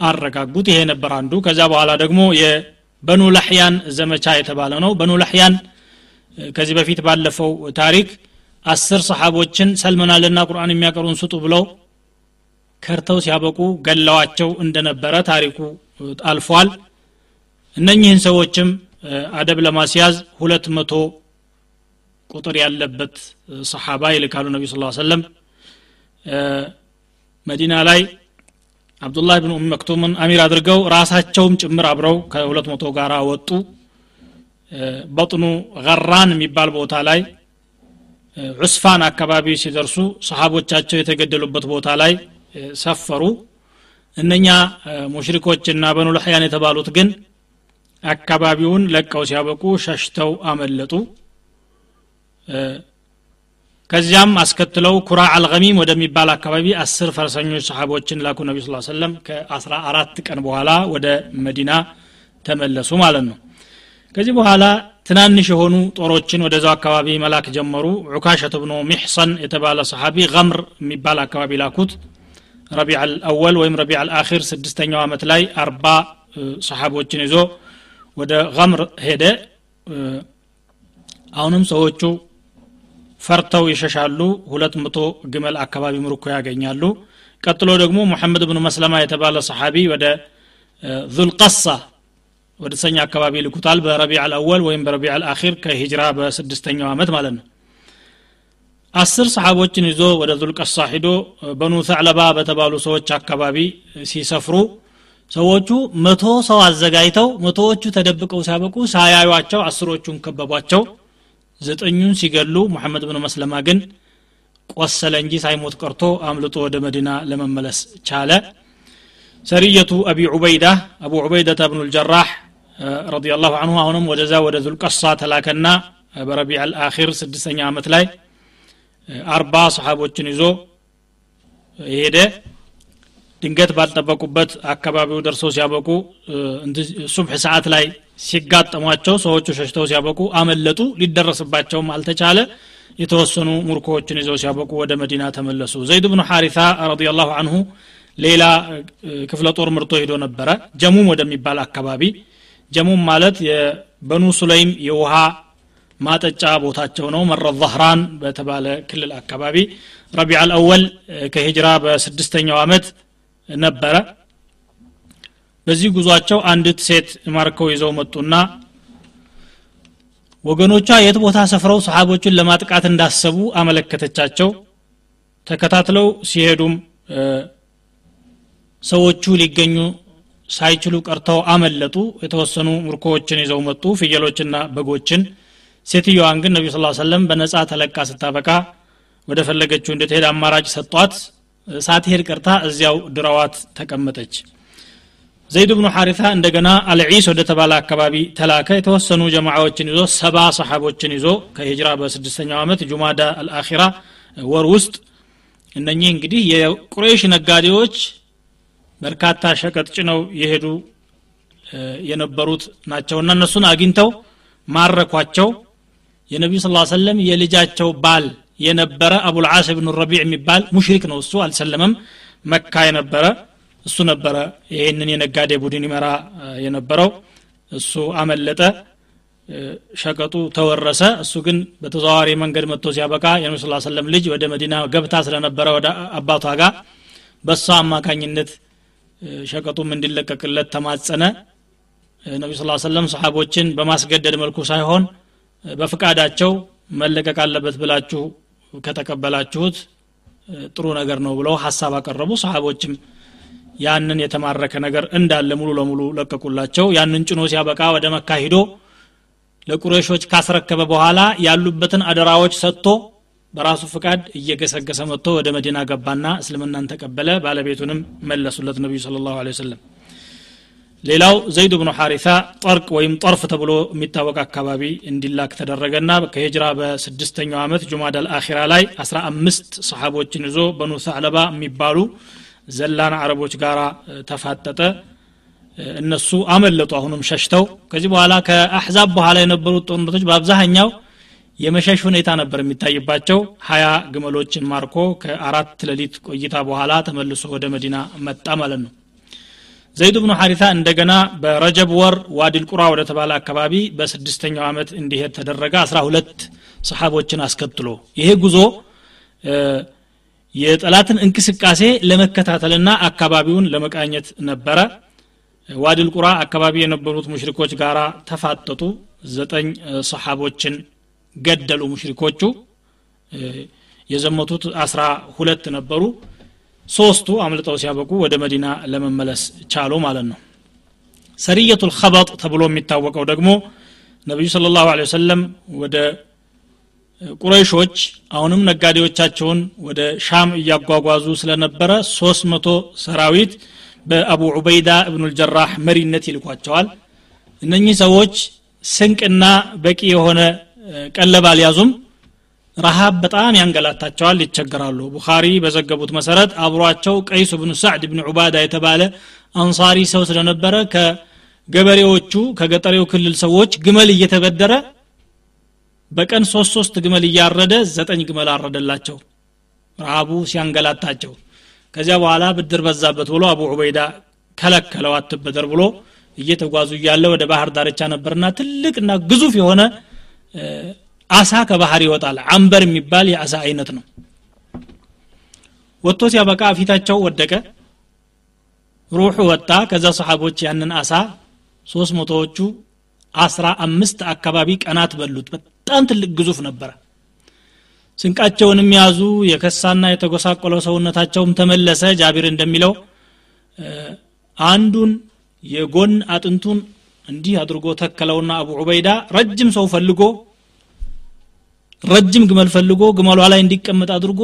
አረጋጉት። ይሄ ነበር አንዱ። ከዚያ በኋላ ደግሞ የበኑ ለሕያን ዘመቻ የተባለ ነው። በኑ ለሕያን ከዚህ በፊት ባለፈው ታሪክ አስር ሰሓቦችን ሰልመናልና ቁርአን የሚያቀሩን ስጡ ብለው ከርተው ሲያበቁ ገለዋቸው እንደነበረ ታሪኩ አልፏል። እነኚህን ሰዎችም አደብ ለማስያዝ ሁለት መቶ ቁጥር ያለበት ሰሓባ ይልካሉ ነቢ ስ ሰለም መዲና ላይ አብዱላህ ብን ኡም መክቱምን አሚር አድርገው ራሳቸውም ጭምር አብረው ከሁለት መቶ ጋር ወጡ። በጥኑ ገራን የሚባል ቦታ ላይ ዑስፋን አካባቢ ሲደርሱ ሰሃቦቻቸው የተገደሉበት ቦታ ላይ ሰፈሩ። እነኛ ሙሽሪኮችና በኑ ልሕያን የተባሉት ግን አካባቢውን ለቀው ሲያበቁ ሸሽተው አመለጡ ከዚያም አስከትለው ኩራ አልገሚም ወደሚባል አካባቢ አስር ፈረሰኞች ሰሓቦችን ላኩ ነቢ ስ ሰለም ከአስራ አራት ቀን በኋላ ወደ መዲና ተመለሱ ማለት ነው። ከዚህ በኋላ ትናንሽ የሆኑ ጦሮችን ወደዛው አካባቢ መላክ ጀመሩ። ዑካሸት ብኑ ሚሕሰን የተባለ ሰሓቢ ገምር የሚባል አካባቢ ላኩት። ረቢዕ አልአወል ወይም ረቢዕ አልአኪር ስድስተኛው ዓመት ላይ አርባ ሰሓቦችን ይዞ ወደ ገምር ሄደ። አሁንም ሰዎቹ ፈርተው ይሸሻሉ። ሁለት መቶ ግመል አካባቢ ምርኮ ያገኛሉ። ቀጥሎ ደግሞ ሙሐመድ ብኑ መስለማ የተባለ ሰሓቢ ወደ ዙልቀሳ ወደ ሰኛ አካባቢ ይልኩታል። በረቢዕ አልአወል ወይም በረቢዕ አልአኪር ከሂጅራ በስድስተኛው ዓመት ማለት ነው። አስር ሰሓቦችን ይዞ ወደ ዙልቀሳ ሂዶ በኑ ተዕለባ በተባሉ ሰዎች አካባቢ ሲሰፍሩ ሰዎቹ መቶ ሰው አዘጋጅተው መቶዎቹ ተደብቀው ሲያበቁ ሳያዩቸው አስሮቹን ከበቧቸው ዘጠኙን ሲገሉ ሙሐመድ ብን መስለማ ግን ቆሰለ እንጂ ሳይሞት ቀርቶ አምልጦ ወደ መዲና ለመመለስ ቻለ። ሰሪየቱ አቢ ዑበይዳ አቡ ዑበይደተ ብኑ ልጀራህ ረዲ ላሁ አንሁ አሁንም ወደዛ ወደ ዙልቀሳ ተላከና በረቢዕ አልአኪር ስድስተኛ ዓመት ላይ አርባ ሰሓቦችን ይዞ ሄደ ድንገት ባልጠበቁበት አካባቢው ደርሰው ሲያበቁ ሱብሕ ሰዓት ላይ ሲጋጠሟቸው ሰዎቹ ሸሽተው ሲያበቁ አመለጡ። ሊደረስባቸውም አልተቻለ። የተወሰኑ ሙርኮዎችን ይዘው ሲያበቁ ወደ መዲና ተመለሱ። ዘይድ ብኑ ሐሪታ ረዲላሁ አንሁ ሌላ ክፍለ ጦር ምርቶ ሄዶ ነበረ። ጀሙም ወደሚባል አካባቢ ጀሙም ማለት የበኑ ሱለይም የውሃ ማጠጫ ቦታቸው ነው። መረ ዛህራን በተባለ ክልል አካባቢ ረቢዕ አልአወል ከሂጅራ በስድስተኛው ዓመት ነበረ በዚህ ጉዟቸው አንዲት ሴት ማርከው ይዘው መጡና ወገኖቿ የት ቦታ ሰፍረው ሰሓቦችን ለማጥቃት እንዳሰቡ አመለከተቻቸው። ተከታትለው ሲሄዱም ሰዎቹ ሊገኙ ሳይችሉ ቀርተው አመለጡ። የተወሰኑ ምርኮዎችን ይዘው መጡ። ፍየሎችና በጎችን። ሴትዮዋን ግን ነቢዩ ስ ሰለም በነጻ ተለቃ ስታበቃ ወደ ፈለገችው እንድትሄድ አማራጭ ሰጧት። ሳትሄድ ቀርታ እዚያው ድረዋት ተቀመጠች ዘይድ ብኑ ሐሪታ እንደገና አልዒስ ወደ ተባለ አካባቢ ተላከ። የተወሰኑ ጀማዓዎችን ይዞ ሰባ ሰሓቦችን ይዞ ከሂጅራ በስድስተኛው ዓመት ጁማዳ አልአኺራ ወር ውስጥ እነኚህ እንግዲህ የቁሬሽ ነጋዴዎች በርካታ ሸቀጥ ጭነው የሄዱ የነበሩት ናቸውና እነሱን አግኝተው ማረኳቸው። የነቢዩ ስ ሰለም የልጃቸው ባል የነበረ አቡልዓስ ብኑ ረቢዕ የሚባል ሙሽሪክ ነው። እሱ አልሰለመም። መካ የነበረ እሱ ነበረ ይህንን የነጋዴ ቡድን ይመራ የነበረው። እሱ አመለጠ ሸቀጡ ተወረሰ። እሱ ግን በተዘዋዋሪ መንገድ መጥቶ ሲያበቃ የነቢ ስ ሰለም ልጅ ወደ መዲና ገብታ ስለነበረ ወደ አባቷ ጋር በእሷ አማካኝነት ሸቀጡም እንዲለቀቅለት ተማጸነ። ነቢ ስ ሰለም ሰሓቦችን በማስገደድ መልኩ ሳይሆን በፍቃዳቸው መለቀቅ አለበት ብላችሁ ከተቀበላችሁት ጥሩ ነገር ነው ብለው ሀሳብ አቀረቡ። ሰሓቦችም ያንን የተማረከ ነገር እንዳለ ሙሉ ለሙሉ ለቀቁላቸው። ያንን ጭኖ ሲያበቃ ወደ መካ ሂዶ ለቁረሾች ካስረከበ በኋላ ያሉበትን አደራዎች ሰጥቶ በራሱ ፍቃድ እየገሰገሰ መጥቶ ወደ መዲና ገባና እስልምናን ተቀበለ። ባለቤቱንም መለሱለት ነቢዩ ስለ ላሁ ወሰለም። ሌላው ዘይድ ብኑ ሐሪታ ጠርቅ ወይም ጠርፍ ተብሎ የሚታወቅ አካባቢ እንዲላክ ተደረገና ከሂጅራ በስድስተኛው ዓመት ጁማዳ አልአኺራ ላይ አስራ አምስት ሰሓቦችን ይዞ በኑ ሰዕለባ የሚባሉ ዘላን አረቦች ጋር ተፋጠጠ። እነሱ አመለጡ አሁንም ሸሽተው። ከዚህ በኋላ ከአሕዛብ በኋላ የነበሩት ጦርነቶች በአብዛኛው የመሸሽ ሁኔታ ነበር የሚታይባቸው። ሀያ ግመሎችን ማርኮ ከአራት ሌሊት ቆይታ በኋላ ተመልሶ ወደ መዲና መጣ ማለት ነው። ዘይድ ብኑ ሐሪታ እንደገና በረጀብ ወር ዋዲል ቁራ ወደ ተባለ አካባቢ በስድስተኛው ዓመት እንዲሄድ ተደረገ። አስራ ሁለት ሰሓቦችን አስከትሎ ይሄ ጉዞ የጠላትን እንቅስቃሴ ለመከታተልና አካባቢውን ለመቃኘት ነበረ። ዋዲል ቁራ አካባቢ የነበሩት ሙሽሪኮች ጋር ተፋጠጡ። ዘጠኝ ሰሓቦችን ገደሉ ሙሽሪኮቹ። የዘመቱት አስራ ሁለት ነበሩ። ሶስቱ አምልጠው ሲያበቁ ወደ መዲና ለመመለስ ቻሉ ማለት ነው። ሰሪየቱ ልከበጥ ተብሎ የሚታወቀው ደግሞ ነቢዩ ስለ ላሁ ወደ ቁረይሾች አሁንም ነጋዴዎቻቸውን ወደ ሻም እያጓጓዙ ስለነበረ ሶስት ሰራዊት በአቡ ዑበይዳ እብኑ ልጀራህ መሪነት ይልኳቸዋል። እነኚህ ሰዎች ስንቅና በቂ የሆነ ቀለብ አልያዙም። ረሃብ በጣም ያንገላታቸዋል ይቸገራሉ። ቡኻሪ በዘገቡት መሰረት አብሯቸው ቀይሱ ብኑ ሳዕድ ብን ዑባዳ የተባለ አንሳሪ ሰው ስለነበረ ከገበሬዎቹ ከገጠሬው ክልል ሰዎች ግመል እየተበደረ በቀን ሶስት ሶስት ግመል እያረደ ዘጠኝ ግመል አረደላቸው። ረሃቡ ሲያንገላታቸው። ከዚያ በኋላ ብድር በዛበት ብሎ አቡ ዑበይዳ ከለከለው አትበደር ብሎ እየተጓዙ እያለ ወደ ባህር ዳርቻ ነበርና ትልቅና ግዙፍ የሆነ አሳ ከባህር ይወጣል። አንበር የሚባል የአሳ አይነት ነው። ወጥቶ ሲያበቃ ፊታቸው ወደቀ። ሩሑ ወጣ። ከዛ ሰሓቦች ያንን አሳ ሶስት መቶዎቹ አስራ አምስት አካባቢ ቀናት በሉት። በጣም ትልቅ ግዙፍ ነበረ። ስንቃቸውንም ያዙ የከሳና የተጎሳቆለው ሰውነታቸውም ተመለሰ። ጃቢር እንደሚለው አንዱን የጎን አጥንቱን እንዲህ አድርጎ ተከለውና አቡ ዑበይዳ ረጅም ሰው ፈልጎ ረጅም ግመል ፈልጎ ግመሏ ላይ እንዲቀመጥ አድርጎ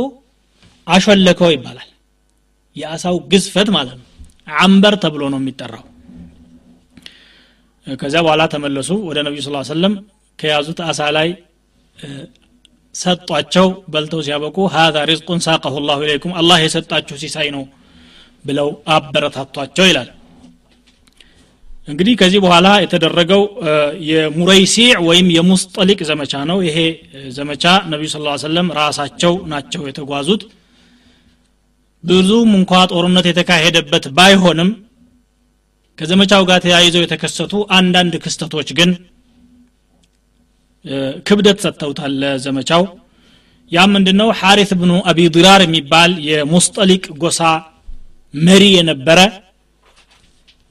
አሸለከው ይባላል። የአሳው ግዝፈት ማለት ነው። አንበር ተብሎ ነው የሚጠራው ከዚያ በኋላ ተመለሱ። ወደ ነቢዩ ስ ሰለም ከያዙት አሳ ላይ ሰጧቸው። በልተው ሲያበቁ ሀዛ ሪዝቁን ሳቀሁ ላሁ ኢለይኩም አላህ የሰጣችሁ ሲሳይ ነው ብለው አበረታቷቸው ይላል። እንግዲህ ከዚህ በኋላ የተደረገው የሙረይሲዕ ወይም የሙስጠሊቅ ዘመቻ ነው። ይሄ ዘመቻ ነቢዩ ስ ሰለም ራሳቸው ናቸው የተጓዙት። ብዙም እንኳ ጦርነት የተካሄደበት ባይሆንም ከዘመቻው ጋር ተያይዘው የተከሰቱ አንዳንድ ክስተቶች ግን ክብደት ሰጥተውታል ለዘመቻው። ያ ምንድን ነው ሐሪት ብኑ አቢ ዲራር የሚባል የሙስጠሊቅ ጎሳ መሪ የነበረ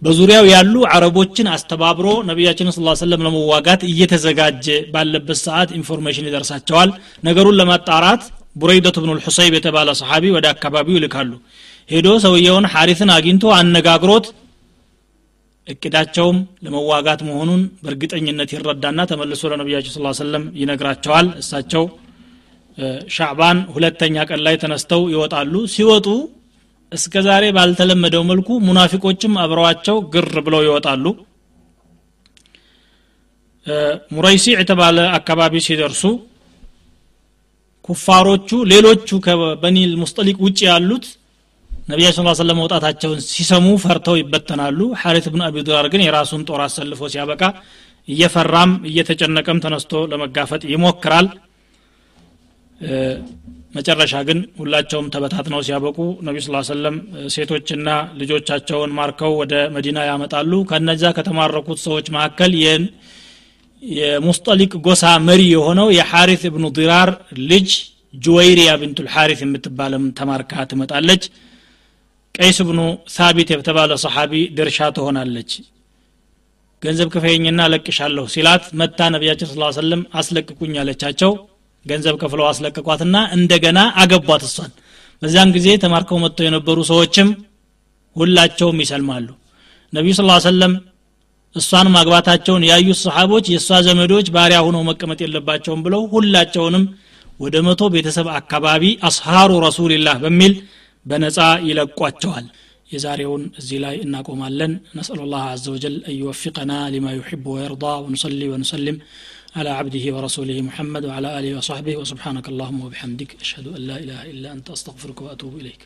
በዙሪያው ያሉ አረቦችን አስተባብሮ ነቢያችን ስ ሰለም ለመዋጋት እየተዘጋጀ ባለበት ሰዓት information ይደርሳቸዋል። ነገሩን ለማጣራት ቡረይደቱ ብኑ ልሑሰይብ የተባለ ሰሓቢ ወደ አካባቢው ይልካሉ። ሄዶ ሰውየውን ሐሪትን አግኝቶ አነጋግሮት እቅዳቸውም ለመዋጋት መሆኑን በእርግጠኝነት ይረዳና ተመልሶ ለነቢያቸው ስ ሰለም ይነግራቸዋል። እሳቸው ሻዕባን ሁለተኛ ቀን ላይ ተነስተው ይወጣሉ። ሲወጡ እስከ ዛሬ ባልተለመደው መልኩ ሙናፊቆችም አብረዋቸው ግር ብለው ይወጣሉ። ሙረይሲዕ የተባለ አካባቢ ሲደርሱ ኩፋሮቹ ሌሎቹ ከበኒል ሙስጠሊቅ ውጭ ያሉት ነቢያችን ስ ሰለም መውጣታቸውን ሲሰሙ ፈርተው ይበተናሉ። ሐሪት ብን አቢ ዱራር ግን የራሱን ጦር አሰልፎ ሲያበቃ እየፈራም እየተጨነቀም ተነስቶ ለመጋፈጥ ይሞክራል። መጨረሻ ግን ሁላቸውም ተበታትነው ሲያበቁ ነቢ ስ ሰለም ሴቶችና ልጆቻቸውን ማርከው ወደ መዲና ያመጣሉ። ከነዛ ከተማረኩት ሰዎች መካከል የሙስጠሊቅ ጎሳ መሪ የሆነው የሐሪት እብኑ ዲራር ልጅ ጁወይሪያ ብንቱ ልሐሪት የምትባለም ተማርካ ትመጣለች ቀይስ ብኑ ሳቢት የተባለ ሰሓቢ ድርሻ ትሆናለች። ገንዘብ ክፈይኝና ለቅሻለሁ ሲላት መታ ነቢያችን ስ ሰለም አስለቅቁኝ አለቻቸው። ገንዘብ ከፍለው አስለቀቋትና እንደገና አገቧት እሷን። በዚያን ጊዜ ተማርከው መጥተው የነበሩ ሰዎችም ሁላቸውም ይሰልማሉ። ነቢዩ ስ ሰለም እሷን ማግባታቸውን ያዩት ሰሓቦች የእሷ ዘመዶች ባሪያ ሆነው መቀመጥ የለባቸውም ብለው ሁላቸውንም ወደ መቶ ቤተሰብ አካባቢ አስሃሩ ረሱልላህ በሚል በነፃ ይለቋቸዋል የዛሬውን እዚህ ላይ እናቆማለን ነስአሉ ላህ አዘ ወጀል አን ዩወፊቀና ሊማ ዩሕቡ ወየርዳ ወንሰሊ ወንሰልም على عبده ورسوله محمد وعلى آله وصحبه وسبحانك اللهم وبحمدك أشهد أن لا إله إلا أنت أستغفرك وأتوب إليك